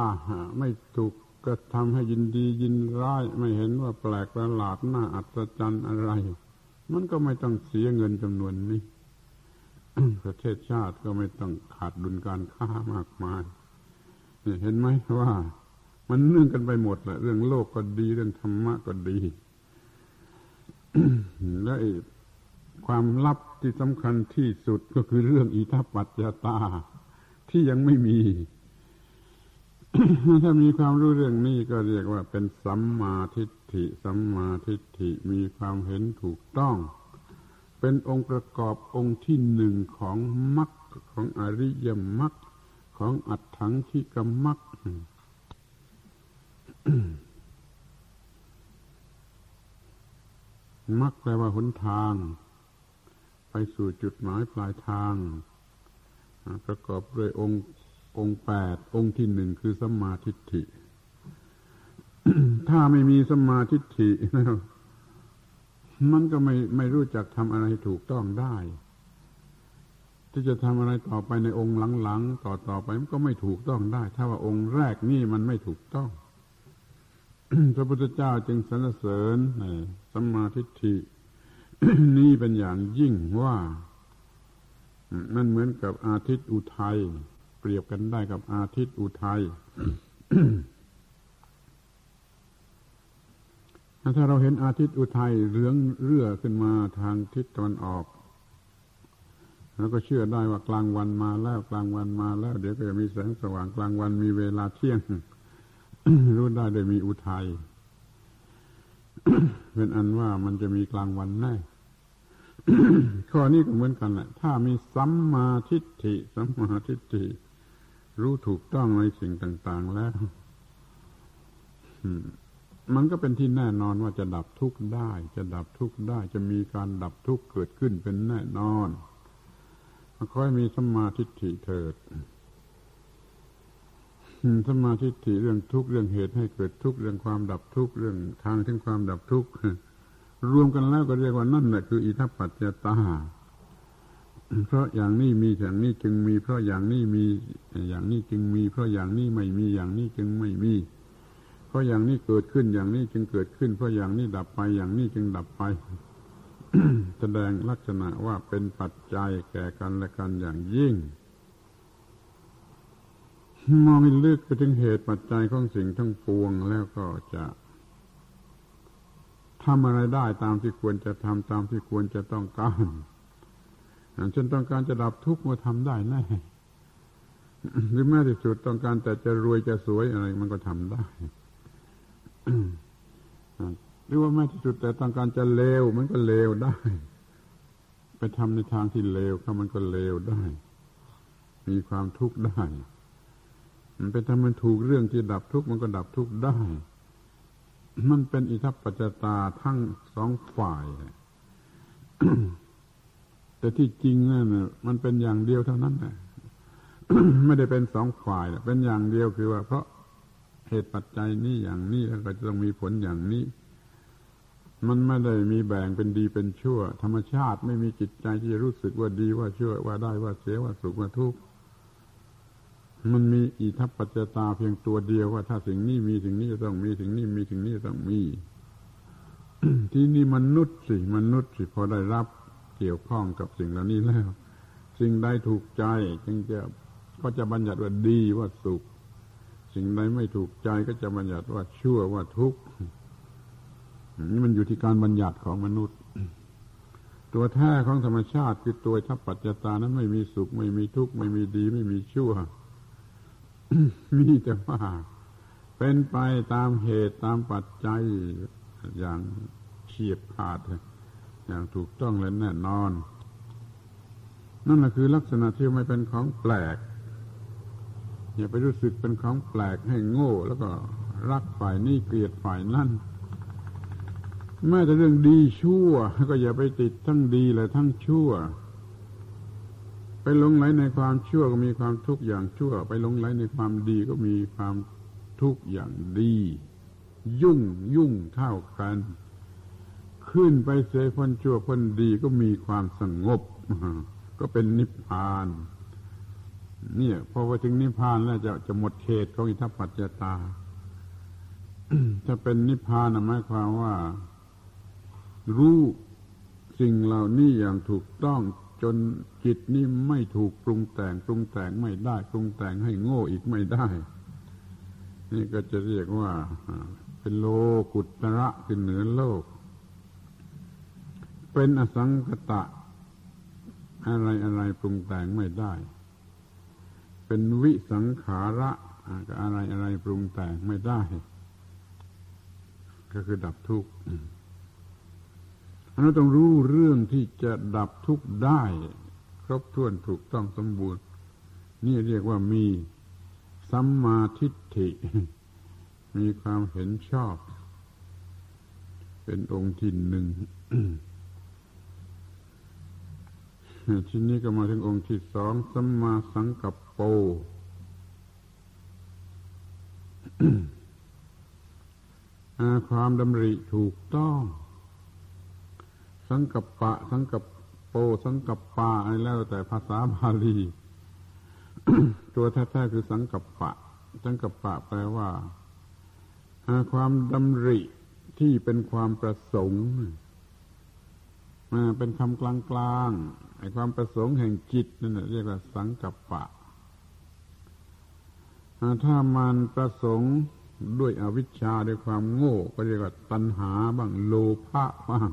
ไม่ถูกก็ทำให้ยินดียินร้าย ไม่เห็นว่าแปลกประหลาดน่าอัศจรรย์อะไร มันก็ไม่ต้องเสียเงินจำนวนนี้ ประเทศชาติก็ไม่ต้องขาดดุลการค้ามากมายเห็นไหมว่า มันเนื่องกันไปหมดแหละเรื่องโลกก็ดีเรื่องธรรมะก็ดีและความลับที่สำคัญที่สุดก็คือเรื่องอิทัปปัจจตา ที่ยังไม่มี ถ้ามีความรู้เรื่องนี้ก็เรียกว่าเป็นสัมมาทิฏฐิ สัมมาทิฏฐิมีความเห็นถูกต้อง เป็นองค์ประกอบองค์ที่หนึ่งของมรรคของอริยมรรคของอัตถังที่กมมรรคมรรคแปลว่าหนทาง ไปสู่จุดหมายปลายทาง ประกอบด้วยองค์องค์แปดองค์ที่หนึ่งคือสัมมาทิฏฐิ ถ้าไม่มีสัมมาทิฏฐิมันก็ไม่ไม่รู้จักทำอะไรถูกต้องได้ ที่จะทำอะไรต่อไปในองค์หลังๆต่อต่อไปมันก็ไม่ถูกต้องได้ ถ้าว่าองค์แรกนี่มันไม่ถูกต้อง พระพุทธเจ้าจึงสรรเสริญสัมมาทิฏฐิ นี่เป็นอย่างยิ่งว่า มันเหมือนกับอาทิตย์อุทัยเปรียบกันได้กับอาทิตย์อุทัยถ้าเราเห็นอาทิตย์อุทัยเรืองเรื่อขึ้นมาทางทิศตะวันออกแล้วก็เชื่อได้ว่ากลางวันมาแล้วกลางวันมาแล้ว เดี๋ยวก็จะมีแสงสว่างกลางวันมีเวลาเที่ยง รู้ได้โดยมีอุทัยเป็นอันว่ามันจะมีกลางวันแน่ ข้อนี้ก็เหมือนกันแหละถ้ามีสัมมาทิฏฐิสัมมาทิฏฐิรู้ถูกต้องในสิ่งต่าง ๆ แล้วมันก็เป็นที่แน่นอนว่าจะดับทุกข์ได้ จะดับทุกข์ได้ จะมีการดับทุกข์เกิดขึ้นเป็นแน่นอนค่อยมีสัมมาทิฏฐิเถิดสมาธิฐิเรื่องทุกข์เรื่องเหตุให้เกิดทุกข์เรื่องความดับทุกข์เรื่องทางถึงความดับทุกข์ รวมกันแล้วก็เรียกว่านั่นแหละคืออิทัปปัจจตาเพราะอย่างนี้มีอย่างนี้จึงมี เพราะอย่างนี้มีอย่างนี้จึงมี เพราะอย่างนี้ไม่มีอย่างนี้จึงไม่มี เพราะอย่างนี้เกิดขึ้นอย่างนี้จึงเกิดขึ้น เพราะอย่างนี้ดับไปอย่างนี้จึงดับไป แสดงลักษณะว่าเป็นปัจจัยแก่กันและกันอย่างยิ่ง มองลึกไปถึงเหตุปัจจัยของสิ่งทั้งปวงแล้วก็จะ ทำอะไรได้ตามที่ควรจะทำตามที่ควรจะต้องการอย่างเช่นต้องการจะดับทุกข์มาทำได้แน่หรือแม้ที่สุดต้องการแต่จะรวยจะสวยอะไรมันก็ทำได้หรือว่าแม้ที่สุดแต่ต้องการจะเลวมันก็เลวได้ ไปทำในทางที่เลวเขามันก็เลวได้ มีความทุกข์ได้ มันเป็นทำมันถูกเรื่องที่ดับทุกข์มันก็ดับทุกข์ได้ มันเป็นอิทัปปัจจตาทั้งสองฝ่าย แต่ที่จริงนั่นมันเป็นอย่างเดียวเท่านั้นแหละไม่ได้เป็นสองฝ่ายเป็นอย่างเดียวคือว่า เพราะเหตุปัจจัยนี้อย่างนี้แล้วก็จะต้องมีผลอย่างนี้ มันไม่ได้มีแบ่งเป็นดีเป็นชั่ว ธรรมชาติไม่มีจิตใจที่จะรู้สึกว่าดีว่าชั่วว่าได้ว่าเสียว่าสุขว่าทุกข์ มันมีอิทัปปัจจตาเพียงตัวเดียวว่า ถ้าสิ่งนี้มีสิ่งนี้จะต้องมีสิ่งนี้มีสิ่งนี้จะต้องมี ที่นี่มนุษย์สิมนุษย์สิพอได้รับเกี่ยวข้องกับสิ่งเหล่านี้แล้ว สิ่งใดถูกใจจึงจะก็จะบัญญัติว่าดีว่าสุข สิ่งใดไม่ถูกใจก็จะบัญญัติว่าชั่วว่าทุกข์นี่มันอยู่ที่การบัญญัติของมนุษย์ ตัวแท้ของธรรมชาติคือตัวทัพปัจจตานั้นไม่มีสุข ไม่มีทุกข์ไม่มีดี ไม่มีชั่ว มีแต่ว่า เป็นไปตามเหตุตามปัจจัยอย่างเฉียบขาด อย่างถูกต้องและแน่นอน นั่นแหละคือลักษณะที่ไม่เป็นของแปลก อย่าไปรู้สึกเป็นของแปลกให้โง่ แล้วก็รักฝ่ายนี้เกลียดฝ่ายนั่นแม้แต่เรื่องดีชั่ว ก็อย่าไปติดทั้งดีและทั้งชั่ว ไปหลงไหลในความชั่วก็มีความทุกข์อย่างชั่ว ไปหลงไหลในความดีก็มีความทุกข์อย่างดี ยุ่งยุ่งเท่ากัน ขึ้นไปเสพ้นชั่วพ้นดีก็มีความสงบ ก็เป็นนิพพานเนี่ยพอไปถึงนิพพานแล้วจะจะหมดเขตของอิทัปปัจจตาถ้าเป็นนิพพานหมายความว่า รู้สิ่งเหล่านี้อย่างถูกต้อง จนจิตนี้ไม่ถูกปรุงแต่งปรุงแต่งไม่ได้ปรุงแต่งให้โง่อีกไม่ได้ นี่ก็จะเรียกว่า เป็นโลกุตระคือเหนือโลก เป็นอสังคตะ อะไรอะไรปรุงแต่งไม่ได้ เป็นวิสังขาระอะไรอะไรปรุงแต่งไม่ได้ ก็คือดับทุกข์ เราต้องรู้เรื่องที่จะดับทุกข์ได้ ครบถ้วนถูกต้องสมบูรณ์ นี่เรียกว่ามีสัมมาทิฏฐิ มีความเห็นชอบ เป็นองค์ที่หนึ่งทีนี้ก็มาถึงองค์ที่สองสัมมาสังกัปโปความดำริถูกต้อง สังกัปปะ สังกัปโป สังกัปปาอะไรแล้วแต่ภาษาบาลี ตัวแท้ๆคือสังกัปปะ สังกัปปะแปลว่าความดำริที่เป็นความประสงค์เป็นคำกลางๆไอ้ความประสงค์แห่งจิตนั่นเรียกว่าสังกัปปะถ้ามันประสงค์ด้วยอวิชชาด้วยความโง่ ก็เรียกว่าตัณหาบ้างโลภะบ้าง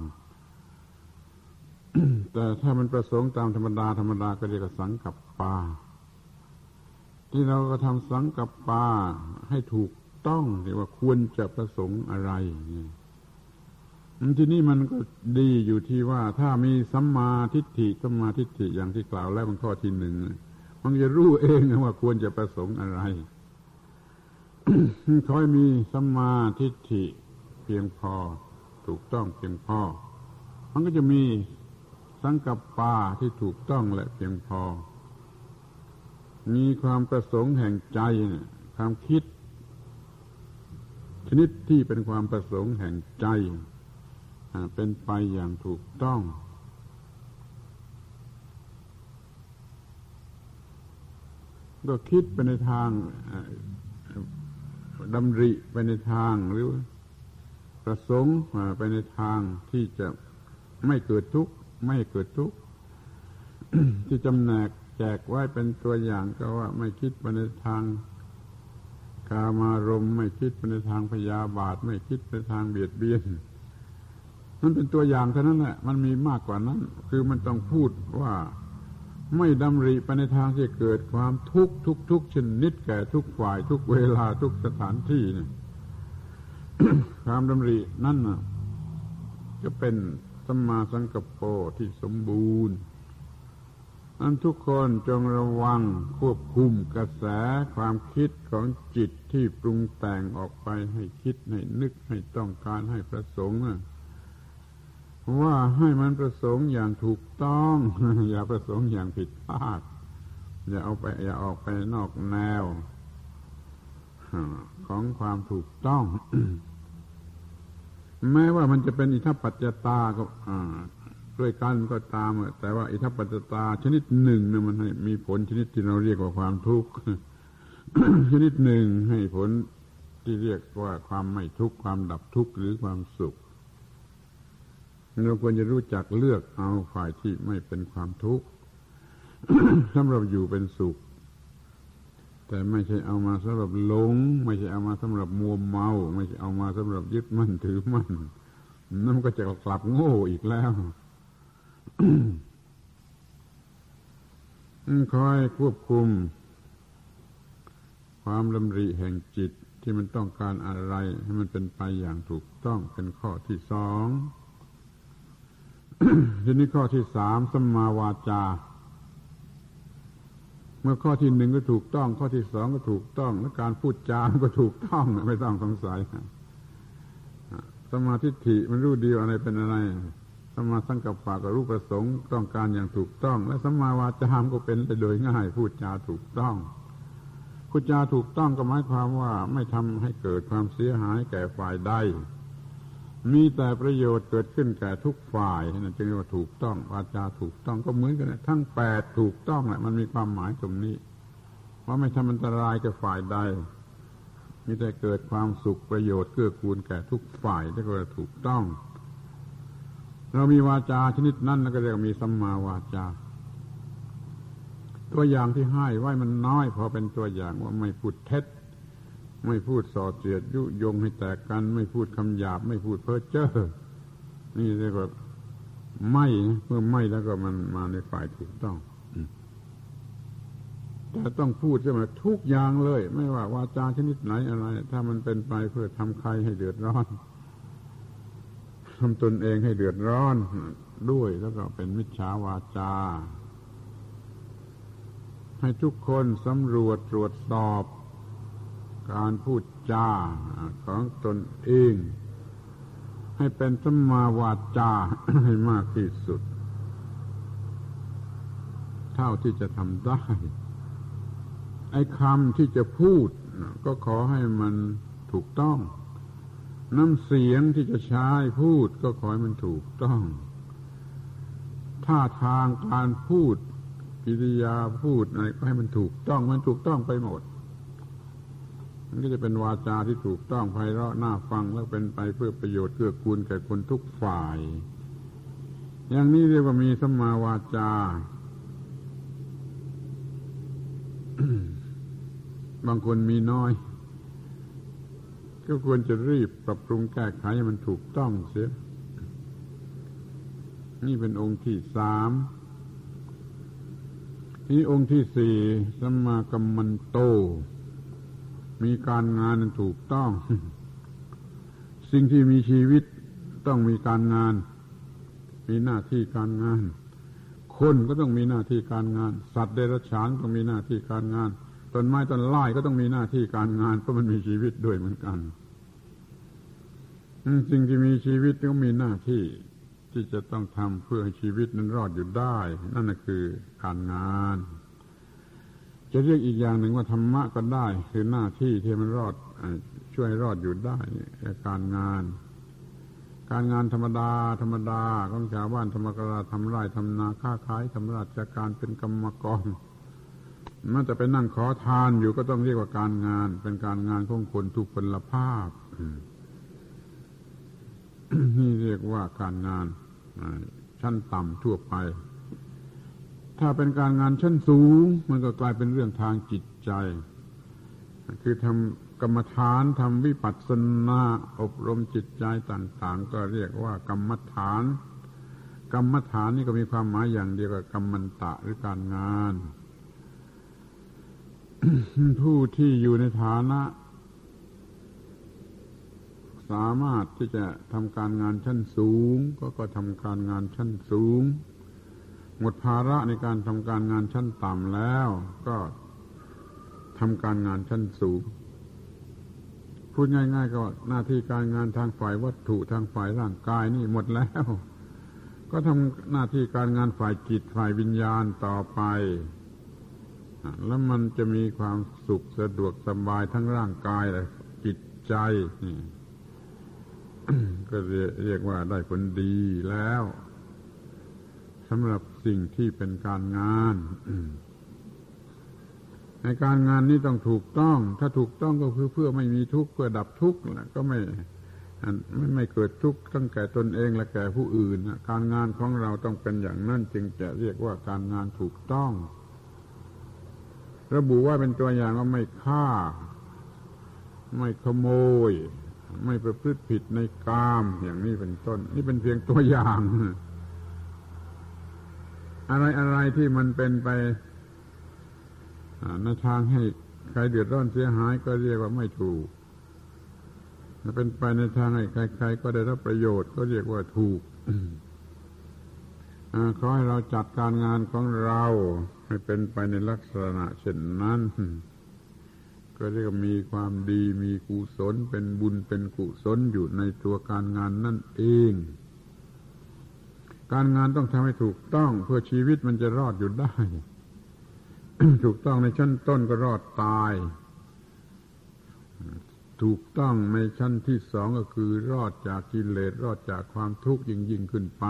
แต่ถ้ามันประสงค์ตามธรรมดาธรรมดาก็เรียกสังกับปา ที่เราก็ทำสังกับปาให้ถูกต้องเรียกว่าควรจะประสงค์อะไรทีนี้มันก็ดีอยู่ที่ว่าถ้ามีสัมมาทิฏฐิสัมมาทิฏฐิอย่างที่กล่าวแล้วมันข้อที่หนึ่งมันจะรู้เองว่าควรจะประสงค์อะไรคอยมีสัมมาทิฏฐิเพียงพอ ถูกต้องเพียงพอ มันก็จะมี สังกัปปาที่ถูกต้องและเพียงพอ มีความประสงค์แห่งใจเนี่ยความคิด ชนิดที่เป็นความประสงค์แห่งใจเป็นไปอย่างถูกต้อง ก็คิดไปในทางดำริไปในทางหรือประสงค์ไปในทางที่จะไม่เกิดทุกข์ ไม่เกิดทุกข์ที่จำแนกแจกไว้เป็นตัวอย่างก็ว่าไม่คิดไปในทางกามารมไม่คิดไปในทางพยาบาท ไม่คิดไปทางเบียดเบียนมันเป็นตัวอย่างเท่านั้นแหละมันมีมากกว่านั้น คือมันต้องพูดว่าไม่ดำริไปในทางที่เกิดความทุกข์ทุกทุกชนิดแก่ทุกฝ่ายทุกเวลาทุกสถานที่เนี่ยความดำรินั่นน่ะจะเป็น สัมมาสังกัปโปที่สมบูรณ์ อันทุกคนจงระวังควบคุมกระแสความคิดของจิตที่ปรุงแต่งออกไปให้คิดให้นึกให้ต้องการให้ประสงค์ว่าให้มันประสงค์อย่างถูกต้อง อย่าประสงค์อย่างผิดพลาด อย่าเอาไป อย่าออกไปนอกแนว ของความถูกต้อง แม้ว่ามันจะเป็นอิทัปปัจจตาก็ด้วยกันก็ตาม แต่ว่าอิทัปปัจจตา ชนิดหนึ่งเนี่ยมันให้มีผลชนิดที่เราเรียกว่าความทุกข์ชนิดหนึ่งให้ผลที่เรียกว่าความไม่ทุกข์ความดับทุกข์หรือความสุขเราควรจะรู้จักเลือกเอาฝ่ายที่ไม่เป็นความทุกข์สำหรับอยู่เป็นสุข แต่ไม่ใช่เอามาสำหรับหลง ไม่ใช่เอามาสำหรับมัวเมา ไม่ใช่เอามาสำหรับยึดมั่นถือมั่นนั่นก็จะกลับโง่อีกแล้วคอยควบคุม ความลำริแห่งจิตที่มันต้องการอะไรให้มันเป็นไปอย่างถูกต้องเป็นข้อที่สองทีนี้ข้อที่สามสัมมาวาจา เมื่อข้อที่หนึ่งก็ถูกต้อง ข้อที่สองก็ถูกต้อง และการพูดจาก็ถูกต้องไม่ต้องสงสัยสมาธิฐิมันรู้ดีอะไรเป็นอะไรสมาสังกัปปะก็รู้ประสงค์ต้องการอย่างถูกต้อง และสมาวาจามก็เป็นไปโดยง่าย พูดจาถูกต้องพูดจาถูกต้องก็หมายความว่าไม่ทำให้เกิดความเสียหายแก่ฝ่ายใด มีแต่ประโยชน์เกิดขึ้นแก่ทุกฝ่ายนั่นจึงเรียกว่าถูกต้องวาจาถูกต้องก็เหมือนกันทั้งแปดถูกต้องแหละมันมีความหมายตรงนี้ว่าไม่ทำอันตรายแก่ฝ่ายใดมีแต่เกิดความสุขประโยชน์เกื้อกูลแก่ทุกฝ่ายที่ก็ถูกต้อง เรามีวาจาชนิดนั้นก็เรียกมีสัมมาวาจา ตัวอย่างที่ให้ไว้มันน้อยพอเป็นตัวอย่างว่าไม่พูดเท็จ ไม่พูดส่อเสียดยุยงให้แตกกัน ไม่พูดคำหยาบ ไม่พูดเพ้อเจ้อนี่เรียกว่าไม่เมื่อไม่แล้วก็มันมาในฝ่ายถูกต้องแต่ต้องพูดใช่ไหมทุกอย่างเลย ไม่ว่าวาจาชนิดไหนอะไร ถ้ามันเป็นไปเพื่อทำใครให้เดือดร้อนทำตนเองให้เดือดร้อน ด้วยแล้วก็เป็นมิจฉาวาจา ให้ทุกคนสำรวจตรวจสอบ การพูดจาของตนเอง ให้เป็นสัมมาวาจาให้มากที่สุด เท่าที่จะทำได้ ไอ้คำที่จะพูด ก็ขอให้มันถูกต้อง น้ำเสียงที่จะใช้พูด ก็ขอให้มันถูกต้องท่าทางการพูดกิริยาพูดอะไรก็ให้มันถูกต้องมันถูกต้องไปหมด มันก็จะเป็นวาจาที่ถูกต้องไพเราะน่าฟังแล้วเป็นไปเพื่อประโยชน์เกื้อกูลแก่คนทุกฝ่าย อย่างนี้เรียกว่ามีสมมาวาจาบางคนมีน้อย ก็ควรจะรีบปรับปรุงแก้ไขให้มันถูกต้องเสีย นี่เป็นองค์ที่สามนี่องค์ที่สี่สมมากรรมันโต มีการงานถูกต้อง สิ่งที่มีชีวิตต้องมีการงาน มีหน้าที่การงาน คนก็ต้องมีหน้าที่การงาน สัตว์เดรัจฉานต้องมีหน้าที่การงานต้นไม้ต้นไม้ก็ต้องมีหน้าที่การงานเพราะมันมีชีวิตด้วยเหมือนกันสิ่งที่มีชีวิตก็มีหน้าที่ที่จะต้องทำเพื่อให้ชีวิตนั้นรอดอยู่ได้ นั่นคือการงาน จะเรียกอีกอย่างหนึ่งว่าธรรมะก็ได้ คือหน้าที่ที่มันรอดช่วยรอดอยู่ได้การงาน การงานธรรมดา ธรรมดาของชาวบ้านธรรมกราทำไร่ทำนาค้าขายทำราชการเป็นกรรมกรมันจะไปนั่งขอทานอยู่ก็ต้องเรียกว่าการงาน เป็นการงานของคนทุกพลภาพนี่เรียกว่าการงานชั้นต่ำทั่วไป ถ้าเป็นการงานชั้นสูง มันก็กลายเป็นเรื่องทางจิตใจ คือทำกรรมฐานทำวิปัสสนาอบรมจิตใจต่าง ๆ ก็เรียกว่ากรรมฐาน กรรมฐานนี่ก็มีความหมายอย่างเดียวกับกรรมันตะหรือการงาน ผู้ที่อยู่ในฐานะ สามารถที่จะทำการงานชั้นสูง ก็ก็ทำการงานชั้นสูง หมดภาระในการทำการงานชั้นต่ำแล้ว ก็ทำการงานชั้นสูงพูดง่ายๆก็หน้าที่การงานทางฝ่ายวัตถุทางฝ่ายร่างกายนี่หมดแล้ว ก็ทำหน้าที่การงานฝ่ายจิตฝ่ายวิญญาณต่อไป แล้วมันจะมีความสุขสะดวกสบายทั้งร่างกายและจิตใจนี่ก็เรียกว่าได้ผลดีแล้วำหรับสิ่งที่เป็นการงานในการงานนี้ต้องถูกต้อง ถ้าถูกต้องก็คือเพื่อไม่มีทุกข์เพื่อดับทุกข์ก็ไม่ไม่ไม่เกิดทุกข์ตั้งแก่ตนเองและแก่ผู้อื่นการงานของเราต้องเป็นอย่างนั้นจึงจะเรียกว่าการงานถูกต้อง ระบุว่าเป็นตัวอย่างว่าไม่ฆ่า ไม่ขโมย ไม่ประพฤติผิดในกามอย่างนี้เป็นต้น นี่เป็นเพียงตัวอย่าง อะไรอะไรที่มันเป็นไปในทางให้ใครเดือดร้อนเสียหายก็เรียกว่าไม่ถูกถ้าเป็นไปในทางให้ใคร ๆ ก็ได้รับประโยชน์ก็เรียกว่าถูกขอให้เราจัดการงานของเราให้เป็นไปในลักษณะเช่นนั้น ก็เรียกมีความดีมีกุศลเป็นบุญเป็นกุศลอยู่ในตัวการงานนั่นเอง การงานต้องทำให้ถูกต้อง เพื่อชีวิตมันจะรอดอยู่ได้ ถูกต้องในชั้นต้นก็รอดตาย ถูกต้องในชั้นที่สองก็คือ รอดจากกิเลสรอดจากความทุกข์ยิ่งยิ่งขึ้นไป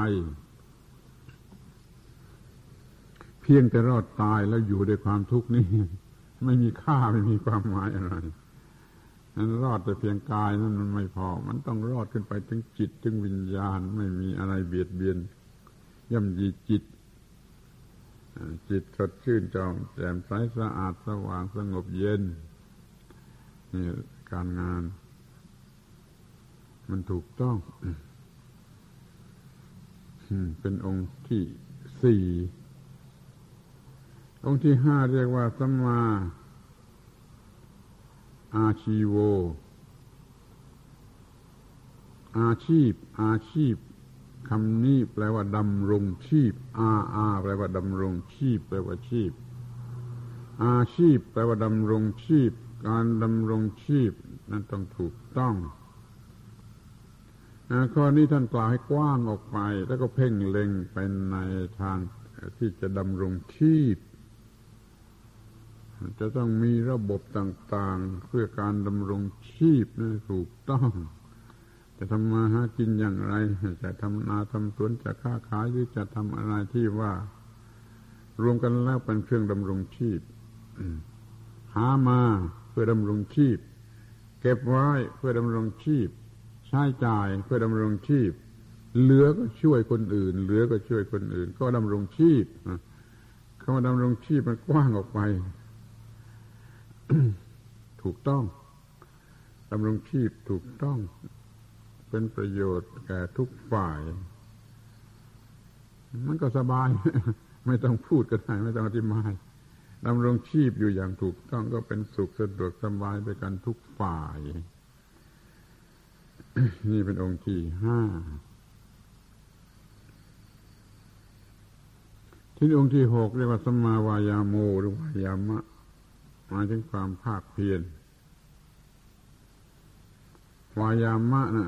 เพียงแต่รอดตายแล้วอยู่ด้วยความทุกข์นี่ไม่มีค่าไม่มีความหมายอะไรนั้นรอดแต่เพียงกายนั้นมันไม่พอ มันต้องรอดขึ้นไปถึงจิตถึงวิญญาณไม่มีอะไรเบียดเบียน ย่ำยีจิต จิตสดชื่นจอมแจ่มใสสะอาดสว่างสงบเย็นนี่การงาน มันถูกต้อง เป็นองค์ที่สี่ องค์ที่ห้าเรียกว่าสัมมาอาชีโว อาชีพ อาชีพ คำนี้แปลว่าดำรงชีพ อาอาแปลว่าดำรงชีพ แปลว่าชีพ อาชีพ แปลว่าดำรงชีพ การดำรงชีพ นั้นต้องถูกต้องข้อนี้ท่านกล่าวให้กว้างออกไป แล้วก็เพ่งเล็งไปในทางที่จะดำรงชีพ จะต้องมีระบบต่าง ๆ เพื่อการดำรงชีพนะถูกต้อง จะทำมาหากินอย่างไร จะทำนาทำสวนจะค้าขายหรือจะทำอะไรที่ว่า รวมกันแล้วเป็นเครื่องดำรงชีพหามาเพื่อดำรงชีพ เก็บไว้เพื่อดำรงชีพ ใช้จ่ายเพื่อดำรงชีพ เหลือก็ช่วยคนอื่น เหลือก็ช่วยคนอื่น ก็ดำรงชีพคำว่าดำรงชีพมันกว้างออกไป ถูกต้องดำรงชีพถูกต้อง เป็นประโยชน์แก่ทุกฝ่าย มันก็สบาย ไม่ต้องพูดก็ได้ไม่ต้องอธิบายดำรงชีพอยู่อย่างถูกต้องก็เป็นสุขสะดวกสบายไปกันทุกฝ่าย นี่เป็นองค์ที่ห้าที่องค์ที่หกเรียกว่าสมาวายาโมหรือวายามะหมายถึงความภาคเพียรวายามะนะ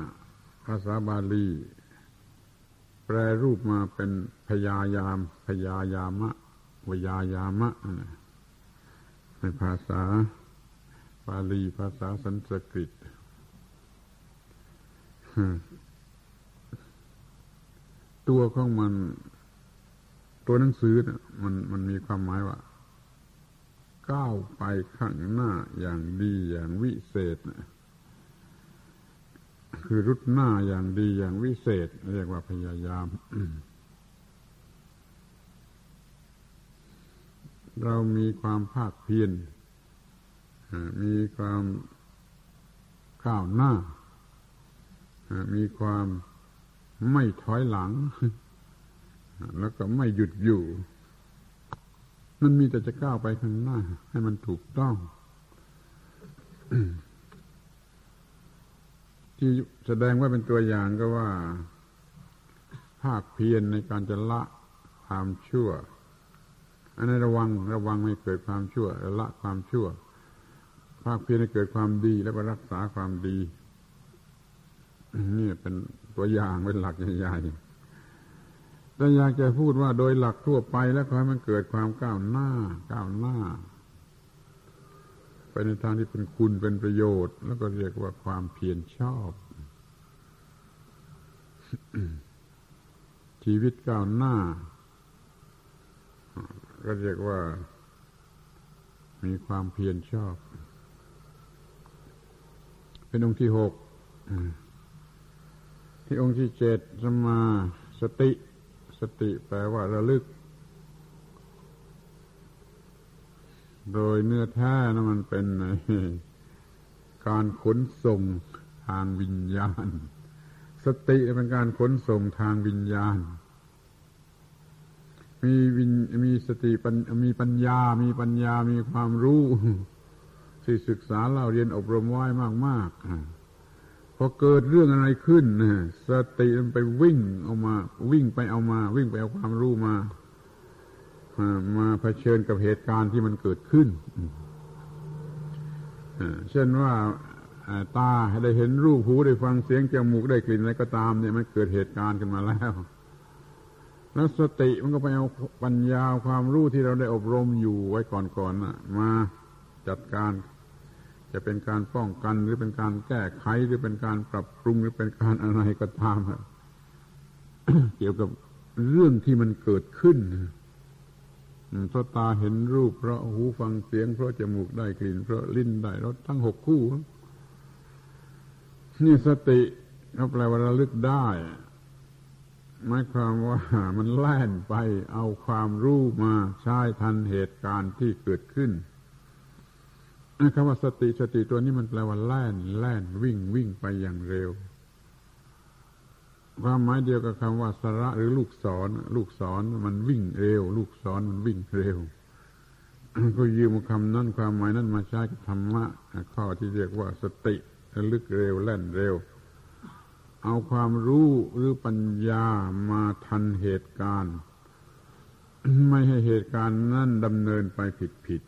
ภาษาบาลี แปรรูปมาเป็นพยายาม พยายามะวยายามะในภาษาบาลีภาษาสันสกฤตตัวของมัน ตัวหนังสือนะมันมันมีความหมายว่า ก้าวไปข้างหน้าอย่างดีอย่างวิเศษ คือรุดหน้าอย่างดีอย่างวิเศษ เรียกว่าพยายาม เรามีความภาคเพียรมีความก้าวหน้า มีความไม่ถอยหลัง แล้วก็ไม่หยุดอยู่ มันมีแต่จะก้าวไปข้างหน้า ให้มันถูกต้อง ที่แสดงว่าเป็นตัวอย่างก็ว่า ภาคเพียรในการจะละความชั่ว อันนี้ระวังระวังไม่เกิดความชั่วละความชั่ว ภาคเพียรให้เกิดความดีแล้วก็รักษาความดีนี่เป็นตัวอย่างเป็นหลักใหญ่ๆแต่อยากจะพูดว่าโดยหลักทั่วไปแล้วขอให้มันเกิดความก้าวหน้า ก้าวหน้า ไปในทางที่เป็นคุณเป็นประโยชน์ แล้วก็เรียกว่าความเพียรชอบ ชีวิตก้าวหน้า ก็เรียกว่า มีความเพียรชอบ เป็นองค์ที่หกที่องค์ที่เจ็ดสมาสติ สติแปลว่าระลึก โดยเนื้อแท้นะมันเป็นการขนส่งทางวิญญาณ สติเป็นการขนส่งทางวิญญาณ มีวินมีสติมีปัญญา มีปัญญามีความรู้ที่ศึกษาเล่าเรียนอบรมไว้มากๆพอเกิดเรื่องอะไรขึ้นสติมันไปวิ่งเอามา วิ่งไปเอามา วิ่งไปเอาความรู้มา มาเผชิญกับเหตุการณ์ที่มันเกิดขึ้นเช่นว่าตาได้เห็นรูปหูได้ฟังเสียงจมูกได้กลิ่นอะไรก็ตาม เนี่ยมันเกิดเหตุการณ์ขึ้นมาแล้วแล้วสติมันก็ไปเอาปัญญาความรู้ที่เราได้อบรมอยู่ไว้ก่อนๆมาจัดการ จะเป็นการป้องกันหรือเป็นการแก้ไขหรือเป็นการปรับปรุงหรือเป็นการอะไรก็ตามเกี่ยวกับเรื่องที่มันเกิดขึ้น เพราะตาเห็นรูป เพราะหูฟังเสียง เพราะจมูกได้กลิ่น เพราะลิ้นได้รสทั้งหกคู่ นี่สติเขาแปลว่าระลึกได้หมายความว่ามันแล่นไปเอาความรู้มาใช้ทันเหตุการณ์ที่เกิดขึ้นคำว่าสติสติตัวนี้มันแปลว่าแล่นแล่นวิ่งวิ่งไปอย่างเร็ว ความหมายเดียวกับคำว่าสระหรือลูกศร ลูกศรมันวิ่งเร็ว ลูกศรมันวิ่งเร็ว ก็ยืมคำนั้นความหมายนั้นมาใช้กับธรรมะข้อที่เรียกว่าสติลึกเร็วแล่นเร็ว เอาความรู้หรือปัญญามาทันเหตุการณ์ ไม่ให้เหตุการณ์นั่นดำเนินไปผิดผิด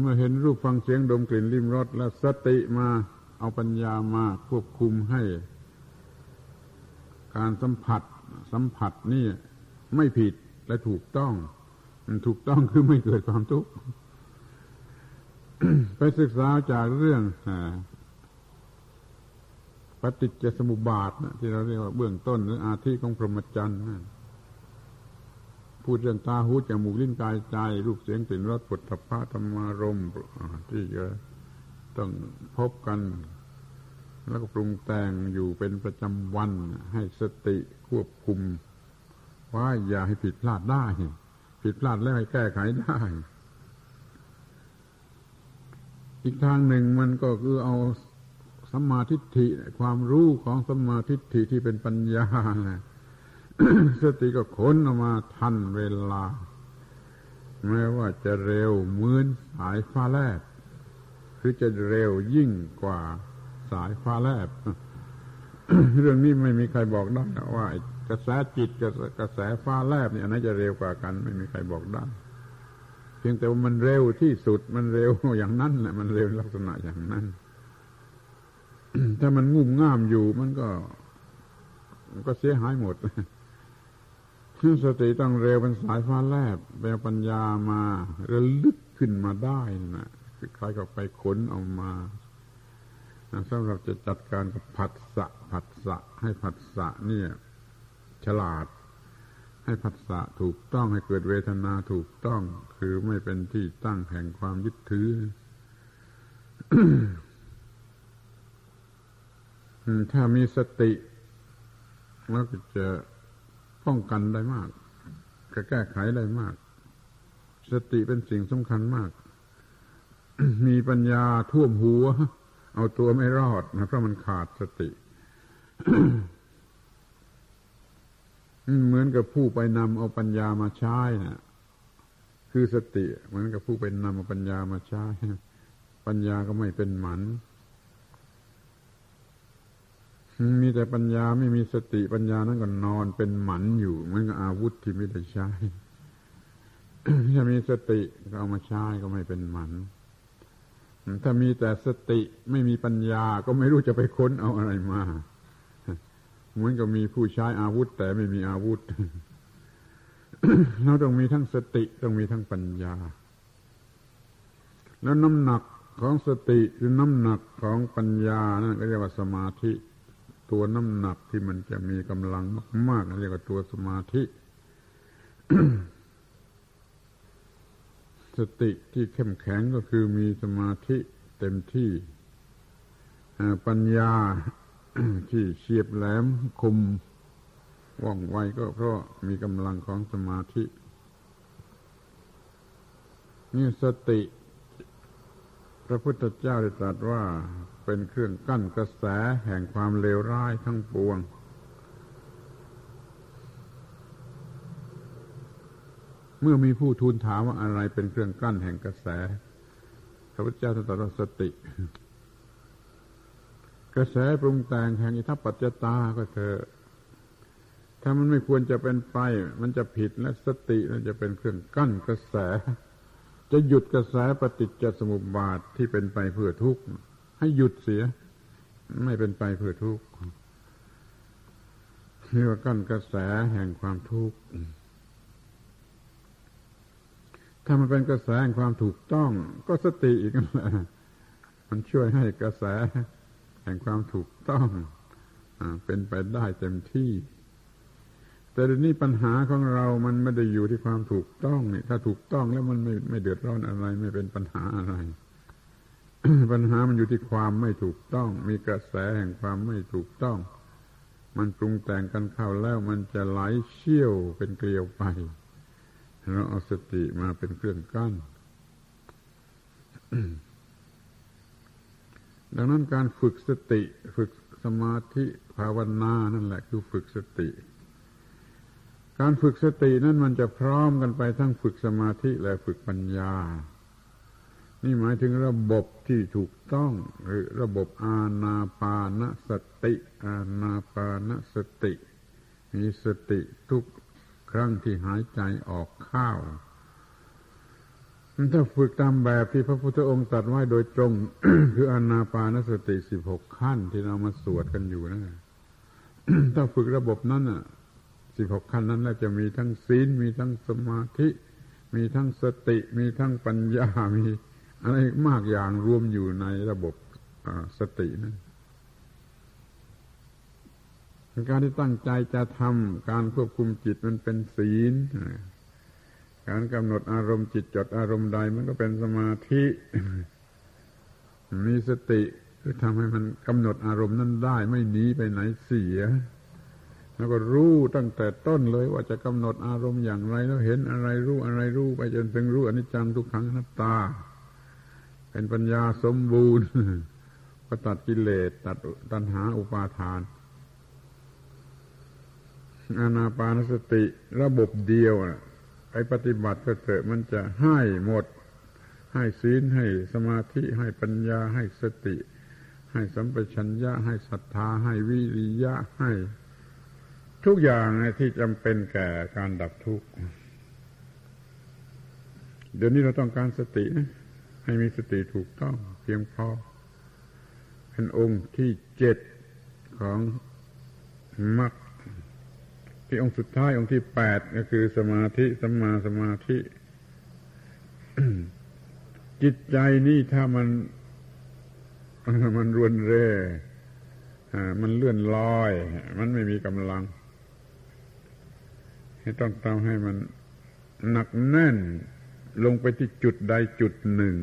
เมื่อเห็นรูปฟังเสียงดมกลิ่นลิ้มรสแล้วสติมาเอาปัญญามาควบคุมให้ การสัมผัส สัมผัสนี่ไม่ผิดและถูกต้องมันถูกต้องคือไม่เกิดความทุกข์ไปศึกษาจากเรื่องปฏิจจสมุปบาทนะที่เราเรียกว่าเบื้องต้นหรืออาทิของพรหมจรรย์นะพูดเรื่องตาหูจมูกลิ้นกายใจ รูปเสียงกลิ่นรสปุถะพระธรรมารมที่จะต้องพบกัน แล้วก็ปรุงแต่งอยู่เป็นประจำวัน ให้สติควบคุม ว่าอย่าให้ผิดพลาดได้ ผิดพลาดแล้วให้แก้ไขได้ อีกทางหนึ่งมันก็คือเอาสัมมาทิฏฐิความรู้ของสัมมาทิฏฐิที่เป็นปัญญาสติก็ค้นออกมาทันเวลา แม้ว่าจะเร็วเหมือนสายฟ้าแลบคือจะเร็วยิ่งกว่า สายฟ้าแลบ เรื่องนี้ไม่มีใครบอกได้ว่ากระแสจิตกับกระแสฟ้าแลบเนี่ยนไหนจะเร็วกว่ากัน ไม่มีใครบอกได้เพียงแต่ว่ามันเร็วที่สุดมันเร็วอย่างนั้นแหละมันเร็วลักษณะอย่างนั้น ถ้ามันงุ่มง่ามอยู่มันก็ มันก็เสียหายหมดสติต้องเร็วเป็นสายฟ้าแลบแปลปัญญามาระลึกขึ้นมาได้นะคือใครก็ไปขนเอามา สำหรับจะจัดการกับผัสสะผัสสะให้ผัสสะเนี่ย ฉลาด ให้ผัสสะถูกต้องให้เกิดเวทนาถูกต้อง คือไม่เป็นที่ตั้งแห่งความยึดถือถ้ามีสติ แล้วก็จะป้องกันได้มากก็แก้ไขได้มาก สติเป็นสิ่งสำคัญมาก มีปัญญาท่วมหัว เอาตัวไม่รอดนะเพราะมันขาดสติเหมือนกับผู้ไปนำเอาปัญญามาใช้นะคือสติเหมือนกับผู้ไปนำเอาปัญญามาใช้ปัญญาก็ไม่เป็นหมันมีแต่ปัญญาไม่มีสติปัญญานั้นก็นอนเป็นหมันอยู่เหมันก็อาวุธที่ไม่ได้ใช้ถ้ามีสติก็เอามาใช้ก็ไม่เป็นหมัน ถ้ามีแต่สติไม่มีปัญญาก็ไม่รู้จะไปค้นเอาอะไรมาเหมือนกับมีผู้ใช้อาวุธ แต่ไม่มีอาวุธ เราต้องมีทั้งสติต้องมีทั้งปัญญา แล้วน้ำหนักของสติหรือน้ำหนักของปัญญานั่นก็เรียกว่าสมาธิ ตัวน้ำหนักที่มันจะมีกำลังมากๆเรียกว่าตัวสมาธิ สติที่เข้มแข็งก็คือมีสมาธิเต็มที่ปัญญาที่เฉียบแหลมคมว่องไวก็เพราะมีกำลังของสมาธิ นี่สติ พระพุทธเจ้าได้ตรัสว่าเป็นเครื่องกั้นกระแสแห่งความเลวร้ายทั้งปวง เมื่อมีผู้ทูลถามว่าอะไรเป็นเครื่องกั้นแห่งกระแสพระพุทธเจ้าตรัสว่าสติ กระแสปรุงแต่งแห่งอิทัปปัจจตาก็เถอะถ้ามันไม่ควรจะเป็นไป มันจะผิดและสติมันจะเป็นเครื่องกั้นกระแส จะหยุดกระแสปฏิจจสมุปบาทที่เป็นไปเพื่อทุกข์ให้หยุดเสีย ไม่เป็นไปเพื่อทุกข์เรียกว่ากั้นกระแสแห่งความทุกข์ ถ้ามันเป็นกระแสแห่งความถูกต้อง ก็สติอีกนั่นแหละมันช่วยให้กระแสแห่งความถูกต้องเป็นไปได้เต็มที่ แต่เดี๋ยวนี้ปัญหาของเรามันไม่ได้อยู่ที่ความถูกต้องนี่ถ้าถูกต้องแล้วมันไม่ไม่เดือดร้อนอะไร ไม่เป็นปัญหาอะไร ปัญหามันอยู่ที่ความไม่ถูกต้อง มีกระแสแห่งความไม่ถูกต้อง มันปรุงแต่งกันเข้าแล้วมันจะไหลเชี่ยวเป็นเกลียวไป เราเอาสติมาเป็นเครื่องกั้น ดังนั้นการฝึกสติ ฝึกสมาธิภาวนานั่นแหละคือฝึกสติ การฝึกสตินั้นมันจะพร้อมกันไปทั้งฝึกสมาธิและฝึกปัญญา นี่หมายถึงระบบที่ถูกต้องหรือระบบอาณาปานสติ อาณาปานสติ มีสติทุก ครั้งที่หายใจออกเข้าถ้าฝึกตามแบบที่พระพุทธองค์ตรัสไว้โดยตรง คืออนาปานสติสิบหกขั้นที่เรามาสวดกันอยู่นะถ้าฝึกระบบนั้นอะสิบหกขั้นนั้นแล้วจะมีทั้งศีลมีทั้งสมาธิ มีทั้งสติ มีทั้งปัญญามีอะไรมากอย่างรวมอยู่ในระบบสตินั้น การที่ตั้งใจจะทำการควบคุมจิตมันเป็นศีลการกำหนดอารมณ์จิตจดอารมณ์ใดมันก็เป็นสมาธิมีสติคือทำให้มันกำหนดอารมณ์นั้นได้ ไม่หนีไปไหนเสีย แล้วก็รู้ตั้งแต่ต้นเลยว่าจะกำหนดอารมณ์อย่างไร แล้วเห็นอะไรรู้อะไรรู้ไปจนถึงรู้อนิจจังทุกขังนัตตา เป็นปัญญาสมบูรณ์ก็ตัดกิเลสตัดตัณหาอุปาทาน อานาปานสติระบบเดียวไปปฏิบัติก็เถอะมันจะให้หมด ให้ศีลให้สมาธิให้ปัญญาให้สติ ให้สัมปชัญญะให้ศรัทธาให้วิริยะให้ ทุกอย่างที่จำเป็นแก่การดับทุกข์เดี๋ยวนี้เราต้องการสตินะให้มีสติถูกต้องเพียงพอ เป็นองค์ที่เจ็ดของมรรค ที่องค์สุดท้ายองค์ที่แปดก็คือสมาธิสัมมาสมาธิ จิตใจนี่ถ้ามัน มันรวนเร่มันเลื่อนลอย มันไม่มีกำลัง ให้ต้องทำให้มันหนักแน่นลงไปที่จุดใดจุดหนึ่ง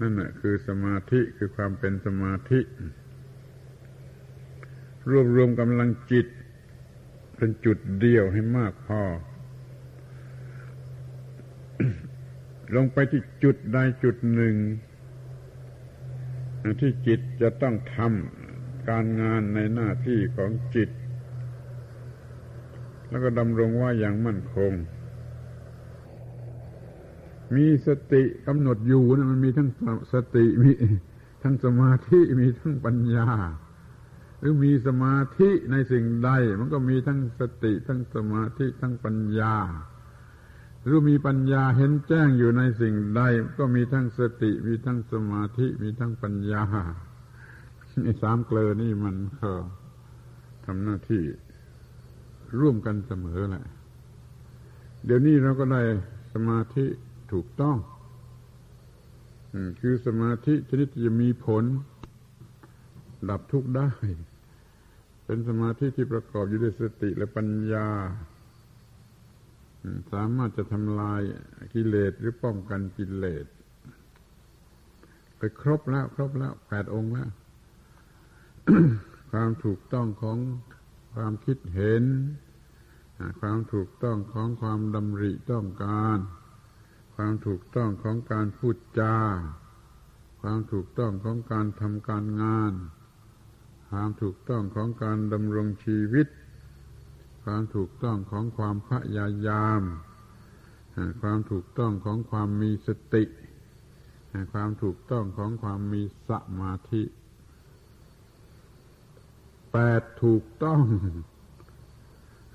นั่นแหะคือสมาธิคือความเป็นสมาธิ รวบรวมกำลังจิต เป็นจุดเดียวให้มากพอ ลงไปที่จุดใดจุดหนึ่ง ที่จิตจะต้องทำการงานในหน้าที่ของจิต แล้วก็ดำรงว่าอย่างมั่นคง มีสติกำหนดอยู่นะมันมีทั้งสติมีทั้งสมาธิมีทั้งปัญญา รือมีสมาธิในสิ่งใด มันก็มีทั้งสติทั้งสมาธิทั้งปัญญา หรือมีปัญญาเห็นแจ้งอยู่ในสิ่งใด ก็มีทั้งสติมีทั้งสมาธิมีทั้งปัญญาไอ้สามเกลอนี่มันก็ทำหน้าที่ร่วมกันเสมอแหละ เดี๋ยวนี้เราก็ได้สมาธิถูกต้องคือสมาธิชนิดจะมีผล ดับทุกข์ได้ เป็นสมาธิที่ประกอบอยู่ด้วยสติและปัญญา สามารถจะทำลายกิเลสหรือป้องกันกิเลสไปครบแล้ว ครบแล้วแปดองค์แล้ว ความถูกต้องของความคิดเห็น ความถูกต้องของความดำริต้องการ ความถูกต้องของการพูดจา ความถูกต้องของการทำการงาน ความถูกต้องของการดำรงชีวิต ความถูกต้องของความพยายาม ความถูกต้องของความมีสติ ความถูกต้องของความมีสมาธิแปดถูกต้อง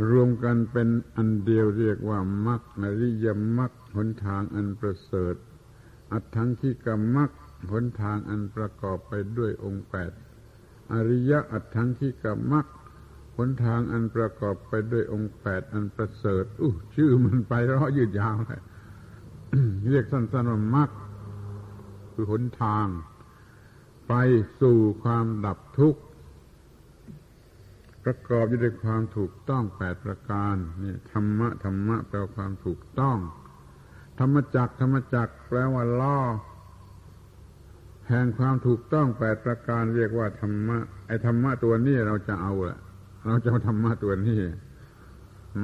รวมกันเป็นอันเดียวเรียกว่ามรรคนริยมรรคหนทางอันประเสริฐ อัตถังคิกมรรคหนทางอันประกอบไปด้วยองค์แปด อริยะอัตถังคิกามักหนทางอันประกอบไปด้วยองค์แปดอันประเสริฐอู้ชื่อมันไปร้อยืดยาวเลยเรียกสั้นๆว่ามักคือหนทาง ไปสู่ความดับทุกข์ประกอบอยู่ด้วยความถูกต้องแปดประการนี่ธรรมะธรรมะแปลว่าความถูกต้อง ธรรมจักธรรมจักแปลว่าล่อ แห่งความถูกต้องแปดประการเรียกว่าธรรมะ ไอ้ธรรมะตัวนี้เราจะเอาละเราจะเอาธรรมะตัวนี้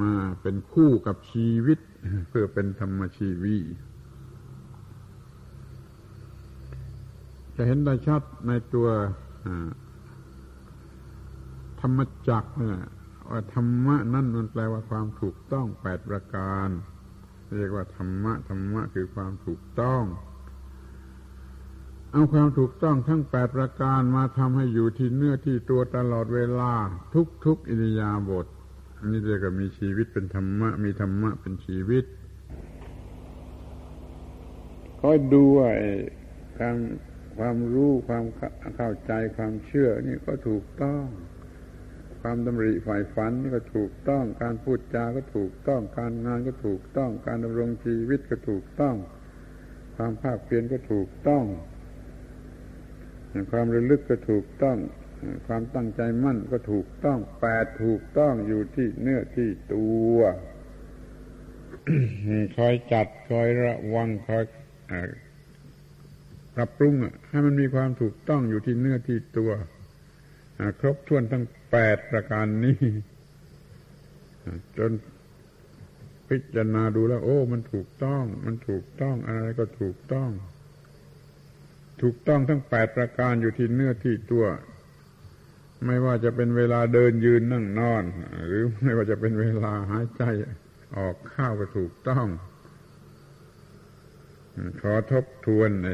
มาเป็นคู่กับชีวิต เพื่อเป็นธรรมชีวีจะเห็นได้ชัดในตัวธรรมจักรว่าธรรมะนั่นมันแปลว่าความถูกต้องแปดประการ เรียกว่าธรรมะธรรมะคือความถูกต้อง เอาความถูกต้องทั้งแปดประการมาทำให้อยู่ที่เนื้อที่ตัวตลอดเวลา ทุกทุกอิริยาบถอันนี้เรียกว่ามีชีวิตเป็นธรรมะ มีธรรมะเป็นชีวิตคอยดูว่าการความรู้ความเข้าใจความเชื่อนี่ก็ถูกต้อง ความดำริฝ่ายฝันนี่ก็ถูกต้อง การพูดจาก็ถูกต้อง การงานก็ถูกต้อง การดำรงชีวิตก็ถูกต้อง ความภาคเพียรก็ถูกต้อง ความระลึกก็ถูกต้อง ความตั้งใจมั่นก็ถูกต้องแปดถูกต้องอยู่ที่เนื้อที่ตัวคอยจัดคอยระวังคอยปรับปรุงให้มันมีความถูกต้องอยู่ที่เนื้อที่ตัวครบถ้วนทั้งแปดประการนี้จนพิจารณาดูแล้ว โอ้ มันถูกต้อง มันถูกต้องอะไรก็ถูกต้อง ถูกต้องทั้งแปดประการอยู่ที่เนื้อที่ตัว ไม่ว่าจะเป็นเวลาเดินยืนนั่งนอน หรือไม่ว่าจะเป็นเวลาหายใจออกข้าวก็ถูกต้อง ขอทบทวนใน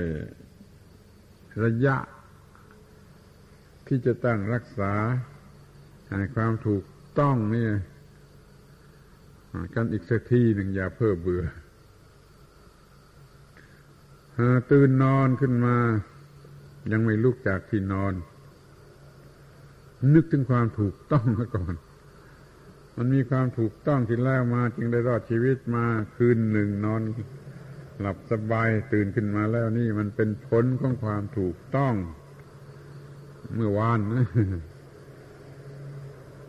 ระยะ ที่จะตั้งรักษาความถูกต้องนี่กันอีกสักทีหนึ่งอย่าเพิ่มเบื่อ ตื่นนอนขึ้นมา ยังไม่ลุกจากที่นอน นึกถึงความถูกต้องมาก่อน มันมีความถูกต้องที่แล้วมา จึงได้รอดชีวิตมาคืนหนึ่งนอน หลับสบายตื่นขึ้นมาแล้วนี่มันเป็นผลของความถูกต้อง เมื่อวานนะ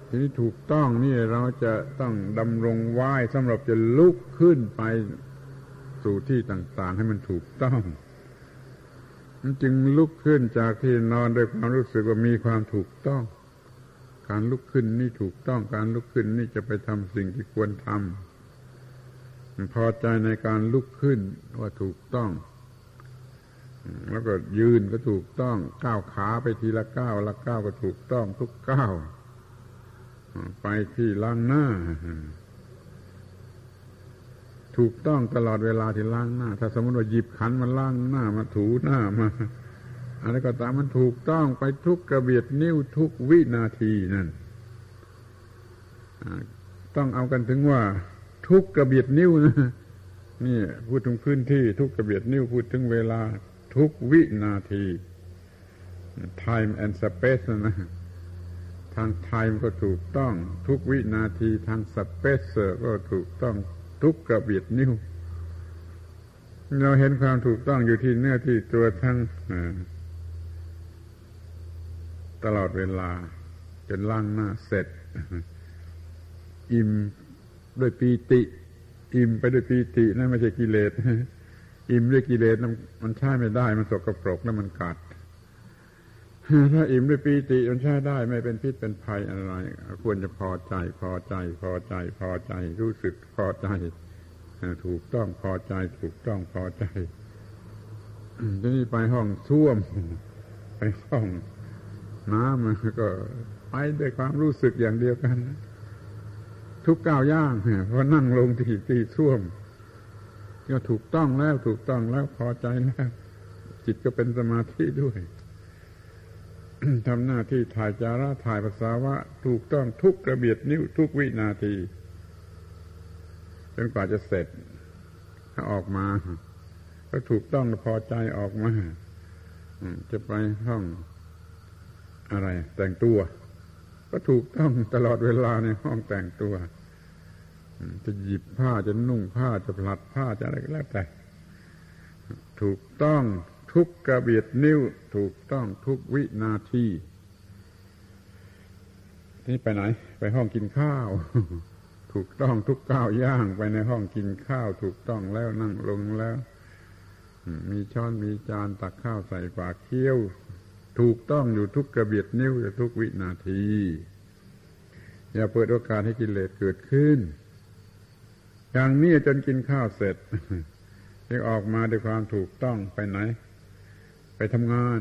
ทีนี้ถูกต้องนี่เราจะต้องดำรงไหวสำหรับจะลุกขึ้นไป สู่ที่ต่าง ๆ ให้มันถูกต้อง มันจึงลุกขึ้นจากที่นอนด้วยความรู้สึกว่ามีความถูกต้อง การลุกขึ้นนี่ถูกต้อง การลุกขึ้นนี่จะไปทำสิ่งที่ควรทำพอใจในการลุกขึ้นว่าถูกต้อง แล้วก็ยืนก็ถูกต้อง ก้าวขาไปทีละก้าวละก้าวก็ถูกต้องทุกก้าวไปที่ล้างหน้า ถูกต้องตลอดเวลาที่ล้างหน้า ถ้าสมมติว่าหยิบขันมาล้างหน้ามาถูหน้ามาอะไรก็ตามมันถูกต้องไปทุกกระเบียดนิ้วทุกวินาทีนั่นต้องเอากันถึงว่า ทุกกระเบียดนิ้วนะนี่พูดถึงพื้นที่ทุกกระเบียดนิ้วพูดถึงเวลาทุกวินาที time and space นะทาง time ก็ถูกต้อง ทุกวินาทีทาง space ก็ถูกต้อง ทุกกระเบียดนิ้ว เราเห็นความถูกต้องอยู่ที่เนื้อที่ตัวทั้งตลอดเวลา จนล่างหน้าเสร็จ อิ่มด้วยปีติ อิ่มไปด้วยปีตินั่นไม่ใช่กิเลสอิ่มด้วยกิเลสมันใช้ไม่ได้มันสกปรกแล้วมันกัด ถ้าอิ่มด้วยปีติมันใช้ได้ไม่เป็นพิษเป็นภัยอะไร ควรจะพอใจพอใจพอใจพอใจ รู้สึกพอใจถูกต้องพอใจถูกต้องพอใจทีนี้ไปห้องท่วม ไปห้องน้ำก็ไปด้วยความรู้สึกอย่างเดียวกัน ทุกก้าวย่างเพราะนั่งลงที่ที่ท่วม ก็ถูกต้องแล้วถูกต้องแล้วพอใจแล้ว จิตก็เป็นสมาธิด้วย ทำหน้าที่ถ่ายจาระถ่ายภาษาวะถูกต้องทุกระเบียดนิ้วทุกวินาทีจนกว่าจะเสร็จ ถ้าออกมา ก็ถูกต้องพอใจออกมาจะไปห้องอะไร แต่งตัว ก็ถูกต้องตลอดเวลาในห้องแต่งตัวจะหยิบผ้าจะนุ่งผ้าจะผลัดผ้าจะอะไรก็แล้วแต่ ถูกต้อง ทุกกระเบียดนิ้วถูกต้องทุกวินาทีนี่ไปไหน ไปห้องกินข้าว ถูกต้องทุกก้าวย่างไปในห้องกินข้าว ถูกต้องแล้วนั่งลงแล้ว มีช้อนมีจานตักข้าวใส่ปากเคี้ยว ถูกต้องอยู่ทุกกระเบียดนิ้วทุกวินาที อย่าเปิดโอกาสให้กิเลสเกิดขึ้น อย่างนี้จนกินข้าวเสร็จยังออกมาด้วยความถูกต้องไปไหน ทำงาน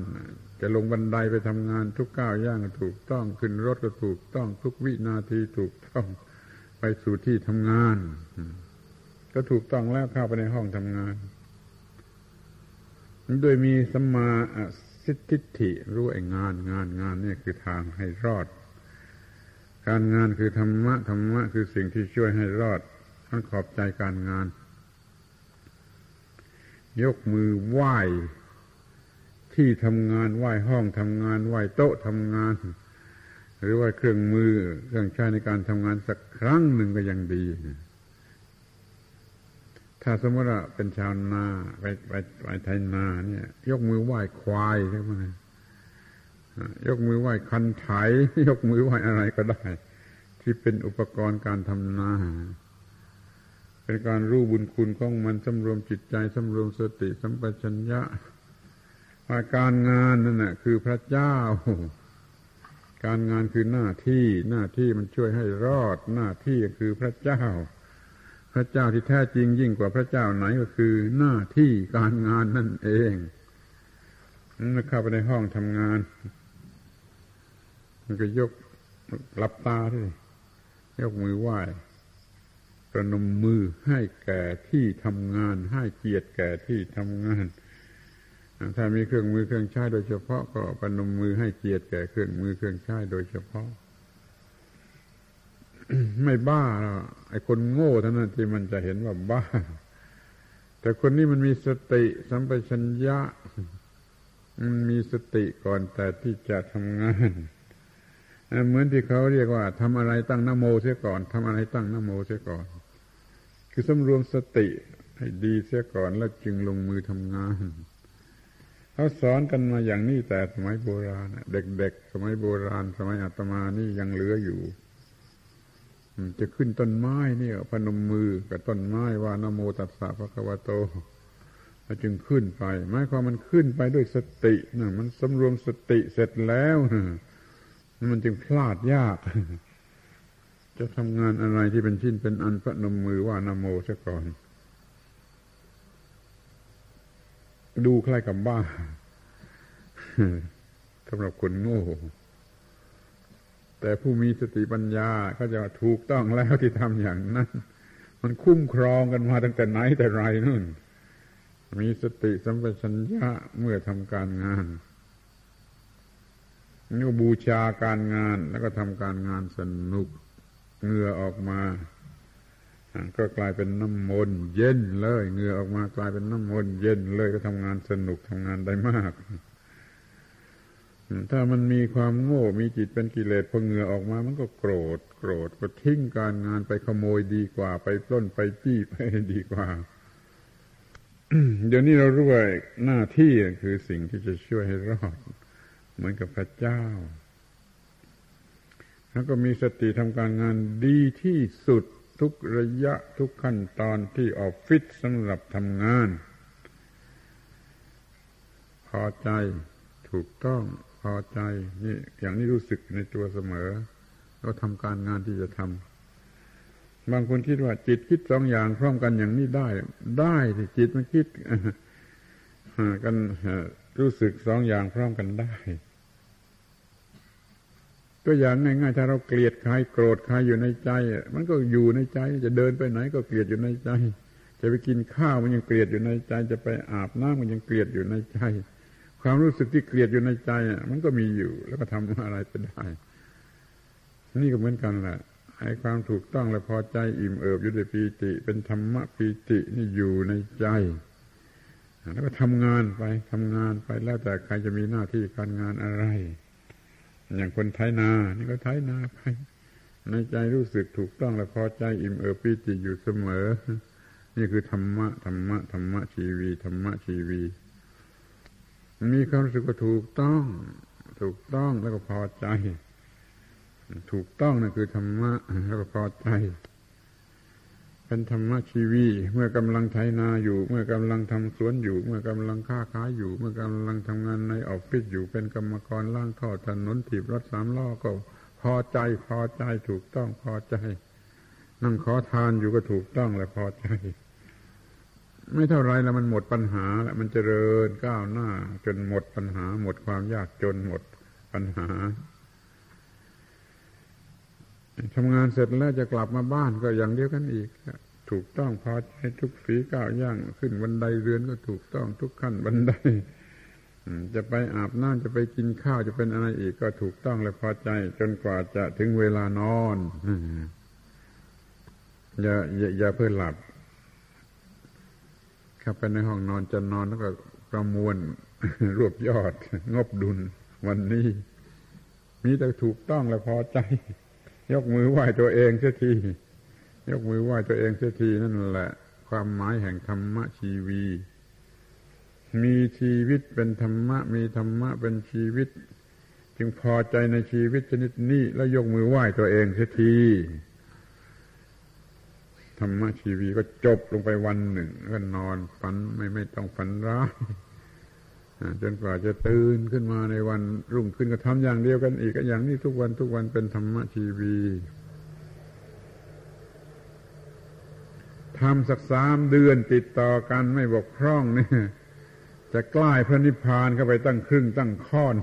จะลงบันไดไปทำงานทุกก้าวย่างก็ถูกต้องขึ้นรถก็ถูกต้องทุกวินาทีถูกต้องไปสู่ที่ทำงาน ก็ถูกต้องแล้วเข้าไปในห้องทำงานโดยมีสัมมาสิทธิรู้ไอ้งานงานงานนี่คือทางให้รอด การงานคือธรรมะธรรมะคือสิ่งที่ช่วยให้รอดท่านขอบใจการงาน ยกมือไหว้ ที่ทำงานไหว้ห้องทำงานไหว้โต๊ะทำงาน หรือว่าเครื่องมือเครื่องใช้ในการทำงานสักครั้งหนึ่งก็ยังดี ถ้าสมมติว่าเป็นชาวนาไปไปไปไทยนาเนี่ย ยกมือไหว้ควายใช่ไหมยกมือไหว้คันไถยกมือไหว้อะไรก็ได้ ที่เป็นอุปกรณ์การทำนาเป็นการรู้บุญคุณของมันสำรวมจิตใจสำรวมสติสัมปชัญญะ ว่าการงานนั่นแหะคือพระเจ้า การงานคือหน้าที่ หน้าที่มันช่วยให้รอด หน้าที่คือพระเจ้า พระเจ้าที่แท้จริงยิ่งกว่าพระเจ้าไหนก็คือหน้าที่การงานนั่นเองนั่นเข้าไปในห้องทำงาน มันก็ยกหลับตาที่ยกมือไหว้ประนมมือให้แก่ที่ทำงาน ให้เกียรติแก่ที่ทำงาน ถ้ามีเครื่องมือเครื่องใช้โดยเฉพาะก็ประนมมือให้เกียรติแก่เครื่องมือเครื่องใช้โดยเฉพาะ ไม่บ้าหรอกไอ้คนโง่เท่านั้นที่มันจะเห็นว่าบ้า แต่คนนี้มันมีสติสัมปชัญญะ มันมีสติก่อนแต่ที่จะทำงานเหมือนที่เขาเรียกว่าทำอะไรตั้งนโมเสียก่อนทำอะไรตั้งนโมเสียก่อน คือสำรวมสติให้ดีเสียก่อนแล้วจึงลงมือทำงาน เขาสอนกันมาอย่างนี้แต่สมัยโบราณเด็กๆสมัยโบราณ สมัยอาตมานี่ยังเหลืออยู่จะขึ้นต้นไม้เนี่ยพนมมือกับต้นไม้ว่านโมตัสสะพระคัมโตจึงขึ้นไปหมายความมันขึ้นไปด้วยสตินะมันสำรวมสติเสร็จแล้วมันจึงพลาดยาก จะทำงานอะไรที่เป็นชิ้นเป็นอันพระนมมือว่านโมซะก่อน ดูคล้ายกับบ้าสำหรับคนโง่ แต่ผู้มีสติปัญญาก็จะถูกต้องแล้วที่ทำอย่างนั้น มันคุ้มครองกันมาตั้งแต่ไหนแต่ไรนู่น มีสติสัมปชัญญะเมื่อทำการงานนี่บูชาการงานแล้วก็ทำการงานสนุกเหงื่อออกมา ก็กลายเป็นน้ำมนต์เย็นเลยเหงื่อออกมากลายเป็นน้ำมนต์เย็นเลยก็ทำงานสนุกทำงานได้มาก ถ้ามันมีความโง่มีจิตเป็นกิเลสพอเหงื่อออกมา มันก็โกรธ โกรธก็ทิ้งการงานไปขโมยดีกว่า ไปปล้นไปจี้ไปดีกว่าเดี๋ยวนี้เรารู้ว่าหน้าที่คือสิ่งที่จะช่วยให้รอด เหมือนกับพระเจ้า แล้วก็มีสติทำการงานดีที่สุด ทุกระยะทุกขั้นตอนที่ออฟฟิศสำหรับทำงาน พอใจถูกต้องพอใจนี่อย่างนี้รู้สึกในตัวเสมอ ก็ทำการงานที่จะทำบางคนคิดว่าจิตคิดสองอย่างพร้อมกันอย่างนี้ได้ ได้ที่จิตมันคิดกันรู้สึกสองอย่างพร้อมกันได้ ตัวอย่างง่ายๆถ้าเราเกลียดใครโกรธใครอยู่ในใจ มันก็อยู่ในใจ จะเดินไปไหนก็เกลียดอยู่ในใจ จะไปกินข้าวมันยังเกลียดอยู่ในใจ จะไปอาบน้ำมันยังเกลียดอยู่ในใจ ความรู้สึกที่เกลียดอยู่ในใจมันก็มีอยู่ แล้วก็ทำอะไรไปได้นี่ก็เหมือนกันแหละให้ความถูกต้องและพอใจอิ่มเอิบอยู่ในปีติ เป็นธรรมะปีตินี่อยู่ในใจ แล้วก็ทำงานไปทำงานไปแล้วแต่ใครจะมีหน้าที่การงานอะไร อย่างคนไทยนา นี่ก็ไทยนาไป ในใจรู้สึกถูกต้องและพอใจอิ่มเอิบปีติอยู่เสมอ นี่คือธรรมะธรรมะธรรมะชีวีธรรมะชีวีมีความรู้สึกว่าถูกต้อง ถูกต้องแล้วก็พอใจ ถูกต้องนั่นคือธรรมะแล้วก็พอใจ เป็นธรรมชีวี เมื่อกำลังไถนาอยู่ เมื่อกำลังทำสวนอยู่ เมื่อกำลังค้าขายอยู่ เมื่อกำลังทำงานในออฟฟิศอยู่เป็นกรรมกรล่างท่อถนนถีบรถสามล้อก็ พอใจพอใจถูกต้องพอใจ นั่งขอทานอยู่ก็ถูกต้องและพอใจ ไม่เท่าไรแล้วมันหมดปัญหาแล้วมันเจริญก้าวหน้า จนหมดปัญหา หมดความยากจนหมดปัญหา ทำงานเสร็จแล้วจะกลับมาบ้านก็อย่างเดียวกันอีกถูกต้องพอใจทุกฝีก้าวย่าง ขึ้นบันไดเรือนก็ถูกต้องทุกขั้นบันไดจะไปอาบน้ำจะไปกินข้าวจะเป็นอะไรอีกก็ถูกต้องและพอใจ จนกว่าจะถึงเวลานอนอย่าอย่าอย่าเพื่อหลับเข้าไปในห้องนอนจะนอนแล้วก็ประมวลรวบยอด งบดุลวันนี้ มีแต่ถูกต้องและพอใจ ยกมือไหว้ตัวเองเสียที ยกมือไหว้ตัวเองเสียทีนั่นแหละ ความหมายแห่งธรรมะชีวี มีชีวิตเป็นธรรมะ มีธรรมะเป็นชีวิต จึงพอใจในชีวิตชนิดนี้ แล้วยกมือไหว้ตัวเองเสียทีธรรมะชีวีก็จบลงไปวันหนึ่ง ก็นอนฝันไม่ไม่ต้องฝันร้าย จนกว่าจะตื่นขึ้นมาในวันรุ่งขึ้นก็ทำอย่างเดียวกันอีกอย่างนี้ทุกวันทุกวันเป็นธรรมะชีวีทำสักสามเดือนติดต่อกันไม่บกพร่องเนี่ย จะใกล้พระนิพพานเข้าไปตั้งครึ่งตั้งค่อน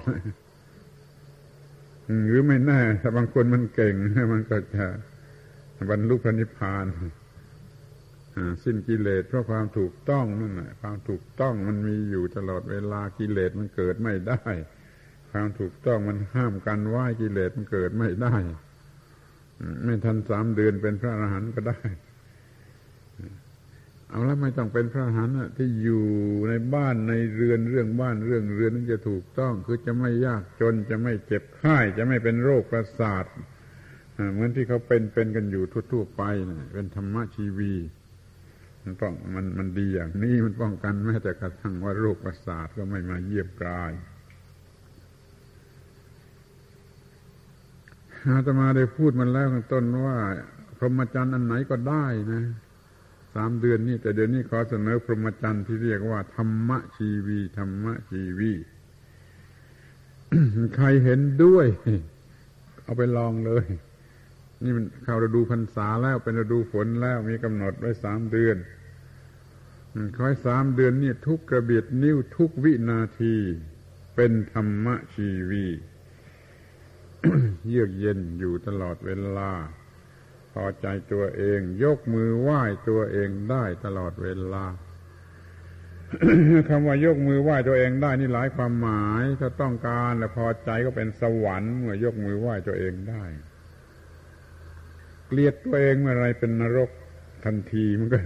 หรือไม่แน่ถ้าบางคนมันเก่งมันก็จะบรรลุพระนิพพาน สิ้นกิเลสเพราะความถูกต้องนั่นแหละความถูกต้องมันมีอยู่ตลอดเวลากิเลสมันเกิดไม่ได้ ความถูกต้องมันห้ามกันไหวกิเลสมันเกิดไม่ได้ไม่ทันสามเดือนเป็นพระอรหันต์ก็ได้ เอาแล้วไม่ต้องเป็นพระอรหันต์ที่อยู่ในบ้านในเรือนเรื่องบ้านเรื่องเรือนนั้นจะถูกต้อง คือจะไม่ยากจนจะไม่เจ็บไข้จะไม่เป็นโรคประสาทเหมือนที่เขาเป็นเป็นกันอยู่ทั่วๆไปนะเป็นธรรมะชีวี มันป้องมันมันดีอย่างนี้มันป้องกันแม้แต่กระทั่งว่าโรคประสาทก็ไม่มาเยียบกายอาตมาได้พูดมันแล้วข้างต้นว่า พรหมจรรย์อันไหนก็ได้นะสามเดือนนี้แต่เดือนนี้ขอเสนอพรหมจรรย์ที่เรียกว่าธรรมะชีวีธรรมะชีวีใครเห็นด้วย เอาไปลองเลย นี่มันเข้าฤดูพรรษาแล้วเป็นฤดูฝนแล้วมีกำหนดไว้สามเดือนคอยสามเดือนนี่ทุกกระเบียดนิ้วทุกวินาที เป็นธรรมชีวีเยือกเย็นอยู่ตลอดเวลา พอใจตัวเอง ยกมือไหว้ตัวเองได้ตลอดเวลาคำว่ายกมือไหว้ตัวเองได้นี่หลายความหมาย ถ้าต้องการและพอใจก็เป็นสวรรค์เมื่อยกมือไหว้ตัวเองได้ เกลียดตัวเองเมื่อไรเป็นนรกทันทีเหมือนกัน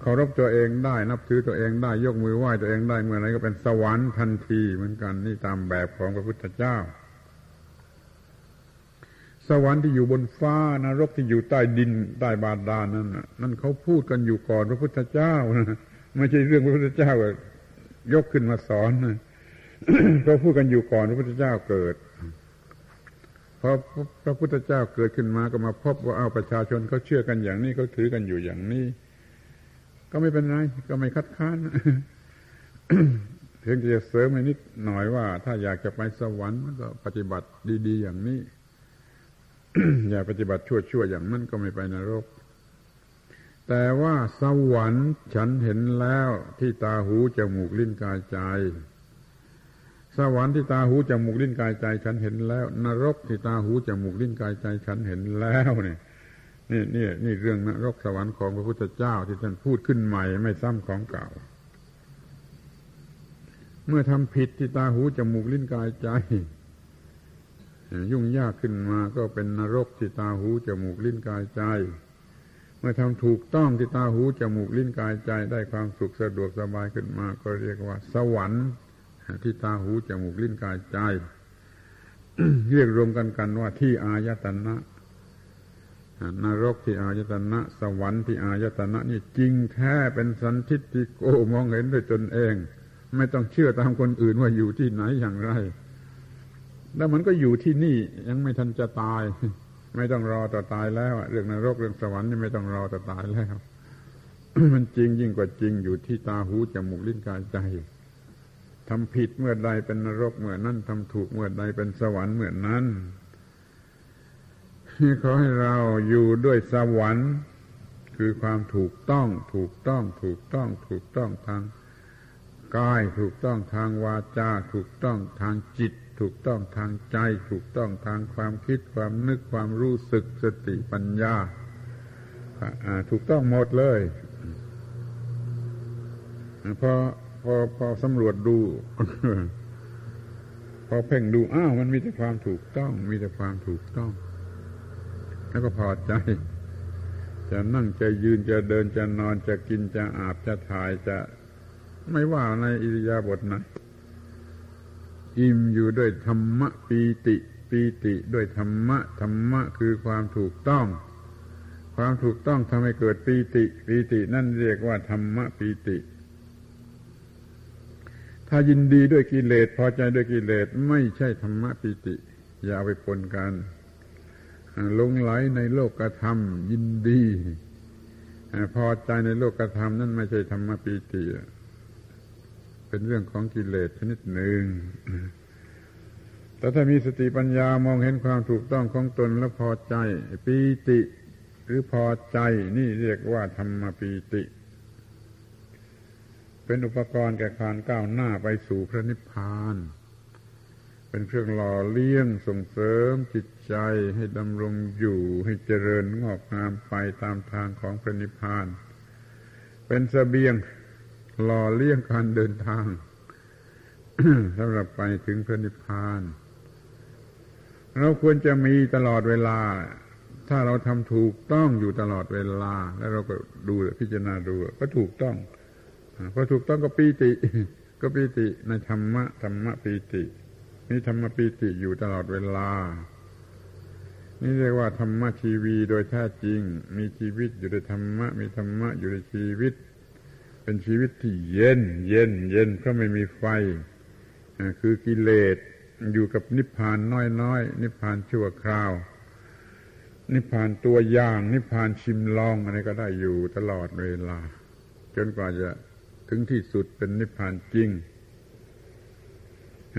เคารพตัวเองได้ นับถือตัวเองได้ยกมือไหว้ตัวเองได้เมื่อไรก็เป็นสวรรค์ทันทีเหมือนกัน นี่ตามแบบของพระพุทธเจ้า สวรรค์ที่อยู่บนฟ้านรกที่อยู่ใต้ดินใต้บาดาลนั่นนั่นเขาพูดกันอยู่ก่อนพระพุทธเจ้านะไม่ใช่เรื่องพระพุทธเจ้ายกขึ้นมาสอนนะเขาพูดกันอยู่ก่อนพระพุทธเจ้าเกิด พอพระพุทธเจ้าเกิดขึ้นมาก็มาพบว่าเอาประชาชนเขาเชื่อกันอย่างนี้เขาถือกันอยู่อย่างนี้ ก็ไม่เป็นไรก็ไม่คัดค้านเพียงจะเสริมนิดหน่อยว่า ถ้าอยากจะไปสวรรค์มันก็ปฏิบัติดี ๆ อย่างนี้ อย่าปฏิบัติชั่วๆอย่างนั้นก็ไม่ไปนรก แต่ว่าสวรรค์ฉันเห็นแล้วที่ตาหูจมูกลิ้นกายใจ สวรรค์ที่ตาหูจมูกลิ้นกายใจฉันเห็นแล้ว นรกที่ตาหูจมูกลิ้นกายใจฉันเห็นแล้วเนี่ยนี่นี่นี่เรื่องนรกสวรรค์ของพระพุทธเจ้าที่ท่านพูดขึ้นใหม่ไม่ซ้ำของเก่า เมื่อทำผิดที่ตาหูจมูกลิ้นกายใจ ยุ่งยากขึ้นมาก็เป็นนรกที่ตาหูจมูกลิ้นกายใจ เมื่อทำถูกต้องที่ตาหูจมูกลิ้นกายใจได้ความสุขสะดวกสบายขึ้นมา ก็เรียกว่า สวรรค์ ที่ตาหูจมูกลิ้นกายใจ เรียกรวมกันกันว่าที่อายตนะนรกที่อายตนะ สวรรค์ที่อายตนะ นี่จริงแท้เป็นสันทิฏฐิโกมองเห็นด้วยตนเอง ไม่ต้องเชื่อตามคนอื่นว่าอยู่ที่ไหนอย่างไร แล้วมันก็อยู่ที่นี่ยังไม่ทันจะตาย ไม่ต้องรอต่อตายแล้วเรื่องนรกเรื่องสวรรค์นี่ไม่ต้องรอต่อตายแล้ว มันจริงยิ่งกว่าจริงอยู่ที่ตาหูจมูกลิ้นกายใจ ทำผิดเมื่อใดเป็นนรกเมื่อนั้นทำถูกเมื่อใดเป็นสวรรค์เมื่อนั้นขอให้เราอยู่ด้วยสวรรค์คือความถูกต้อง ถูกต้อง ถูกต้อง ถูกต้องทางกาย ถูกต้องทางวาจา ถูกต้องทางจิต ถูกต้องทางใจ ถูกต้องทางความคิดความนึกความรู้สึกสติปัญญาถูกต้องหมดเลยพอ พอพอสำรวจดู พอเพ่งดูอ้าวมันมีแต่ความถูกต้อง มีแต่ความถูกต้อง แล้วก็พอใจ จะนั่งจะยืนจะเดินจะนอนจะกินจะอาบจะถ่ายจะไม่ว่าในอิริยาบถนะอิ่มอยู่ด้วยธรรมะปีติปีติด้วยธรรมะธรรมะคือความถูกต้อง ความถูกต้องทำให้เกิดปีติปีตินั่นเรียกว่าธรรมะปีติ ถ้ายินดีด้วยกิเลสพอใจด้วยกิเลสไม่ใช่ธรรมะปิติ อย่าเอาไปปนกันลงไหลในโลกกระทำยินดีพอใจในโลกกระทำนั่นไม่ใช่ธรรมปิติเป็นเรื่องของกิเลสชนิดหนึ่ง แต่ถ้ามีสติปัญญามองเห็นความถูกต้องของตนแล้วพอใจปีติ หรือพอใจนี่เรียกว่าธรรมปีติ เป็นอุปกรณ์แก่การก้าวหน้าไปสู่พระนิพพาน เป็นเครื่องหล่อเลี้ยงส่งเสริมจิตใจให้ดำรงอยู่ให้เจริญงอกงามไปตามทางของพระนิพพาน เป็นสเสบียงหล่อเลี้ยงการเดินทางสำหรับไปถึงพระนิพพาน เราควรจะมีตลอดเวลา ถ้าเราทำถูกต้องอยู่ตลอดเวลา แล้วเราก็ดูพิจารณาดูก็ถูกต้อง พอถูกต้องก็ปีติ ก็ปีติในธรรมะธรรมะปีติมีธรรมะปีติอยู่ตลอดเวลา นี่เรียกว่าธรรมะชีวีโดยแท้จริง มีชีวิตอยู่ในธรรมะ มีธรรมะอยู่ในชีวิต เป็นชีวิตที่เย็น เย็น เย็นเพราะไม่มีไฟคือกิเลสอยู่กับนิพพานน้อยๆ นิพพานชั่วคราว นิพพานตัวอย่าง นิพพานชิมลองอะไรก็ได้อยู่ตลอดเวลา จนกว่าจะ ถึงที่สุดเป็นนิพพานจริง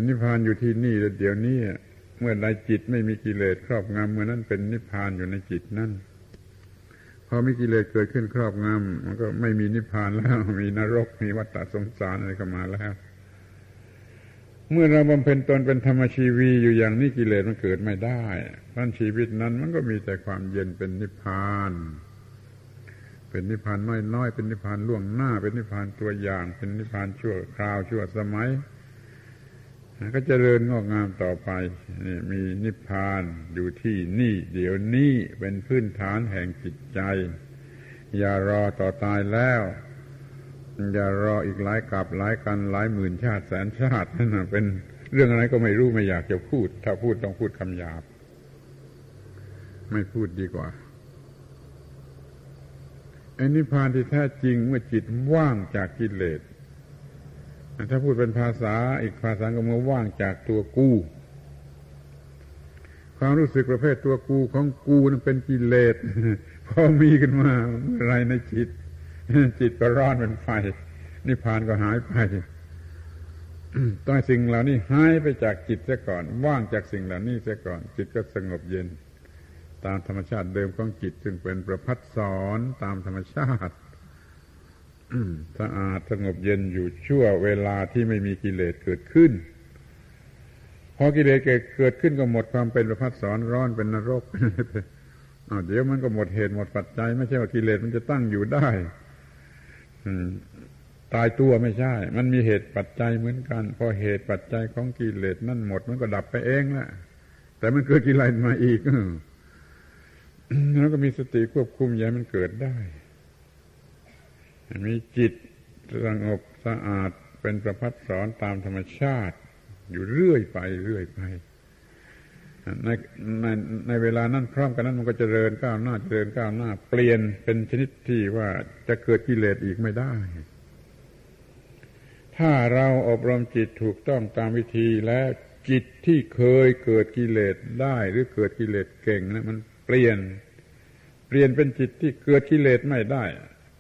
นิพพานอยู่ที่นี่เดี๋ยวนี้เมื่อใดจิตไม่มีกิเลสครอบงำเมื่อนั้นเป็นนิพพานอยู่ในจิตนั่นพอมีกิเลสเกิดขึ้นครอบงำมันก็ไม่มีนิพพานแล้วมีนรกมีวัฏสงสารอะไรก็มาแล้ว เมื่อเราบำเพ็ญตนเป็นธรรมชีวีอยู่อย่างนี้กิเลสมันเกิดไม่ได้ท่านชีวิตนั้นมันก็มีแต่ความเย็นเป็นนิพพาน เป็นนิพพานน้อยๆ เป็นนิพพานล่วงหน้า เป็นนิพพานตัวอย่าง เป็นนิพพานชั่วคราวชั่วสมัย ก็จเจริญงอกงามต่อไปนี่มีนิพพานอยู่ที่นี่ เดี๋ยวนี้เป็นพื้นฐานแห่งจิตใจ อย่ารอต่อตายแล้ว อย่ารออีกหลายกับหลายกันหลายหมื่นชาติแสนชาตินั่นเป็นเรื่องอะไรก็ไม่รู้ไม่อยากจะพูด ถ้าพูดต้องพูดคำหยาบ ไม่พูดดีกว่า อ้นิพพานที่แท้จริงเมื่อจิตว่างจากกิเลสถ้าพูดเป็นภาษาอีกภาษาก็เมื่อว่างจากตัวกู้ความรู้สึกประเภทตัวกูของกูนั้นเป็นกิเลสพอมีขึ้นมาเมื่อไรในจิต จิตก็ร้อนเป็นไฟนิพพานก็หายไปต้องสิ่งเหล่านี้หายไปจากจิตเสียก่อน ว่างจากสิ่งเหล่านี้เสียก่อน จิตก็สงบเย็น ตามธรรมชาติเดิมของจิต ซึ่งเป็นประพัดสอนตามธรรมชาติสะอาดสงบเย็นอยู่ชั่วเวลาที่ไม่มีกิเลสเกิดขึ้น พอกิเลสเกิดขึ้นก็หมดความเป็นประพัดสอนร้อนเป็นนรกเดี๋ยวมันก็หมดเหตุหมดปัจจัย ไม่ใช่ว่ากิเลสมันจะตั้งอยู่ได้ตายตัวไม่ใช่ มันมีเหตุปัจจัยเหมือนกัน พอเหตุปัจจัยของกิเลสนั่นหมดมันก็ดับไปเองแหละแต่มันเกิดกิเลสมาอีก แล้วก็มีสติควบคุมอย่ามันเกิดได้ มีจิตสงบสะอาดเป็นประพัดสอนตามธรรมชาติ อยู่เรื่อยไปเรื่อยไปในในในเวลานั้นพร้อมกันนั้นมันก็จเจริญก้าวหน้าจเจริญก้าวหน้า เปลี่ยนเป็นชนิดที่ว่าจะเกิดกิเลสอีกไม่ได้ ถ้าเราอบรมจิตถูกต้องตามวิธีแล้วจิตที่เคยเกิดกิเลสได้หรือเกิดกิเลสเก่งนะมัน เปลี่ยน เปลี่ยนเป็นจิตที่เกิดกิเลสไม่ได้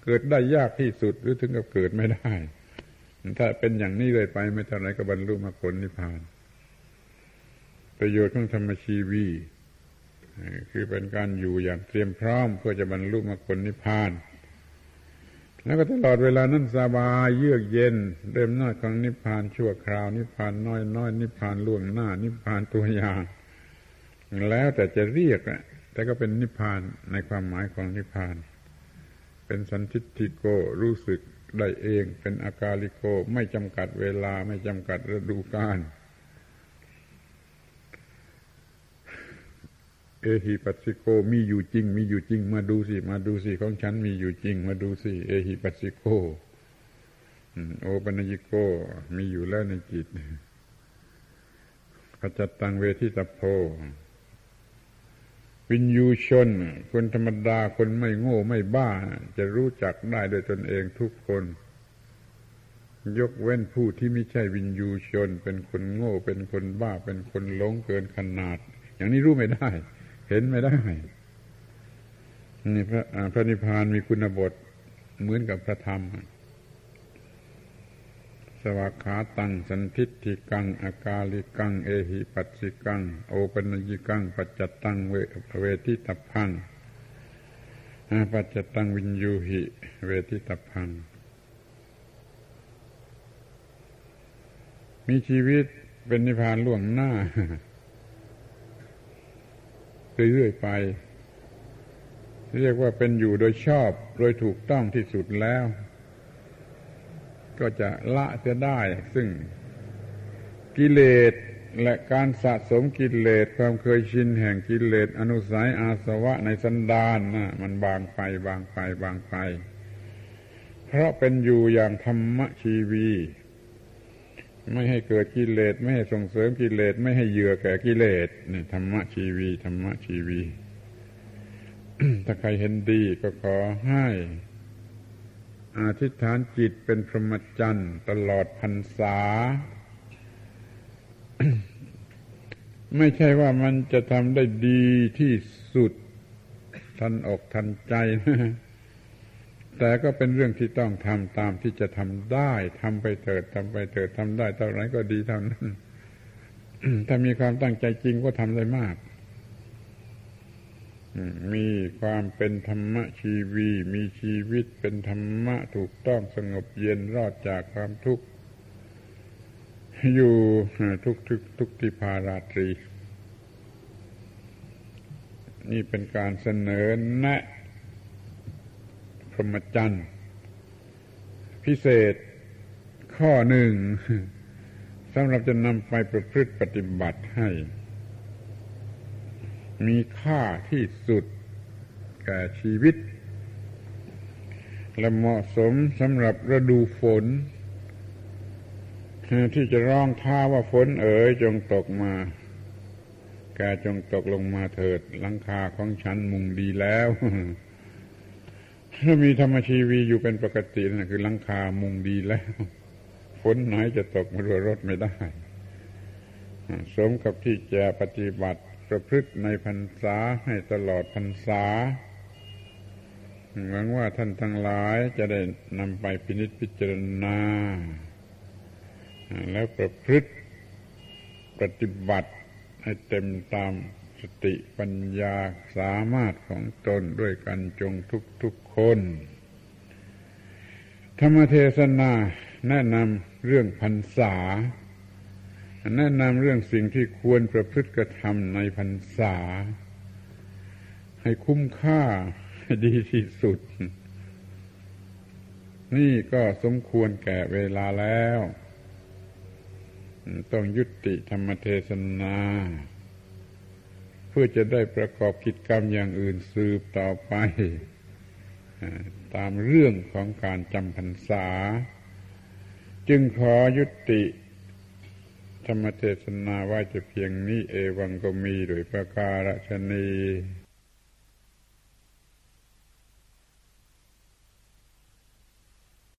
เกิดได้ยากที่สุดหรือถึงกับเกิดไม่ได้ ถ้าเป็นอย่างนี้เลยไป ไม่เท่าไรก็บรรลุมรรคผลนิพพาน ประโยชน์ของธรรมชีวีคือเป็นการอยู่อย่างเตรียมพร้อมเพื่อจะบรรลุมรรคผลนิพพาน แล้วก็ตลอดเวลานั้นสบายเยือกเย็น เริ่มน้อยของนิพพานชั่วคราว นิพพานน้อยน้อยนิพพานล่วงหน้า นิพพานตัวอย่าง แล้วแต่จะเรียก แต่ก็เป็นนิพพานในความหมายของนิพพาน เป็นสันทิติโกรู้สึกได้เอง เป็นอากาลิโกไม่จำกัดเวลาไม่จำกัดฤดูกาลเอหิปัสสิโกมีอยู่จริง มีอยู่จริง มาดูสิ มาดูสิของฉันมีอยู่จริง มาดูสิ เอหิปัสสิโกโอปัญญิโกมีอยู่แล้วในจิตขจัดตังเวทิตโพ วินยูชน คนธรรมดาคนไม่โง่ไม่บ้า จะรู้จักได้โดยตนเองทุกคน ยกเว้นผู้ที่ไม่ใช่วินยูชน เป็นคนโง่ เป็นคนบ้า เป็นคนหลงเกินขนาด อย่างนี้รู้ไม่ได้ เห็นไม่ได้นี่พระพระนิพพานมีคุณบทเหมือนกับพระธรรม วาขาตัง สันทิฏฐิกัง อากาลิกัง เอหิปัสสิกัง โอปัญญิกัง ปัจจตังเวเวทิตพังปัจจตังวินยูหิ เวทิตพัง มีชีวิตเป็นนิพพานล่วงหน้า เรื่อยๆไป เรียกว่าเป็นอยู่โดยชอบ โดยถูกต้องที่สุดแล้ว ก็จะละจะได้ ซึ่งกิเลสและการสะสมกิเลสความเคยชินแห่งกิเลสอนุสัยอาสวะในสันดานนะมันบางไปบางไปบางไป เพราะเป็นอยู่อย่างธรรมชีวี ไม่ให้เกิดกิเลสไม่ให้ส่งเสริมกิเลสไม่ให้เหยื่อแก่กิเลสนี่ธรรมชีวีธรรมชีวี ถ้าใครเห็นดีก็ขอให้ อาธิษฐานจิตเป็นพรหมจรรย์ตลอดพรรษา ไม่ใช่ว่ามันจะทำได้ดีที่สุด ทันอกทันใจนะแต่ก็เป็นเรื่องที่ต้องทำตามที่จะทำได้ทำไปเถิดทำไปเถิดทำได้เท่าไรก็ดีเท่านั้น ถ้ามีความตั้งใจจริงก็ทำได้มาก มีความเป็นธรรมะชีวี มีชีวิตเป็นธรรมะถูกต้องสงบเย็นรอดจากความทุกข์อยู่ทุกทุกทุกทิพาราตรี นี่เป็นการเสนอแนะพรหมจรรย์พิเศษข้อหนึ่งสำหรับจะนำไปประพฤติปฏิบัติให้ มีค่าที่สุดแก่ชีวิต และเหมาะสมสำหรับฤดูฝน ที่จะร้องท้าว่าฝนเอ๋ยจงตกมา แกจงตกลงมาเถิดหลังคาของฉันมุงดีแล้วถ้ามีธรรมชีวีอยู่เป็นปกตินั่นคือลังคามุงดีแล้ว ฝนไหนจะตกมารัวรถไม่ได้ สมกับที่จะปฏิบัติ ประพฤติในพรรษาให้ตลอดพรรษาหวังว่าท่านทั้งหลายจะได้นำไปพินิจพิจารณา แล้วประพฤติปฏิบัติให้เต็มตามสติปัญญาสามารถของตนด้วยกันจงทุกทุกคน ธรรมเทศนาแนะนำเรื่องพรรษา แนะนำเรื่องสิ่งที่ควรประพฤติกระทำในพรรษา ให้คุ้มค่าให้ดีที่สุด นี่ก็สมควรแก่เวลาแล้ว ต้องยุติธรรมเทศนา เพื่อจะได้ประกอบกิจกรรมอย่างอื่นสืบต่อไป ตามเรื่องของการจำพรรษา จึงขอยุติ ธรรมเทศนาว่าจะเพียงนี้เอวังก็มีโดยประการชนี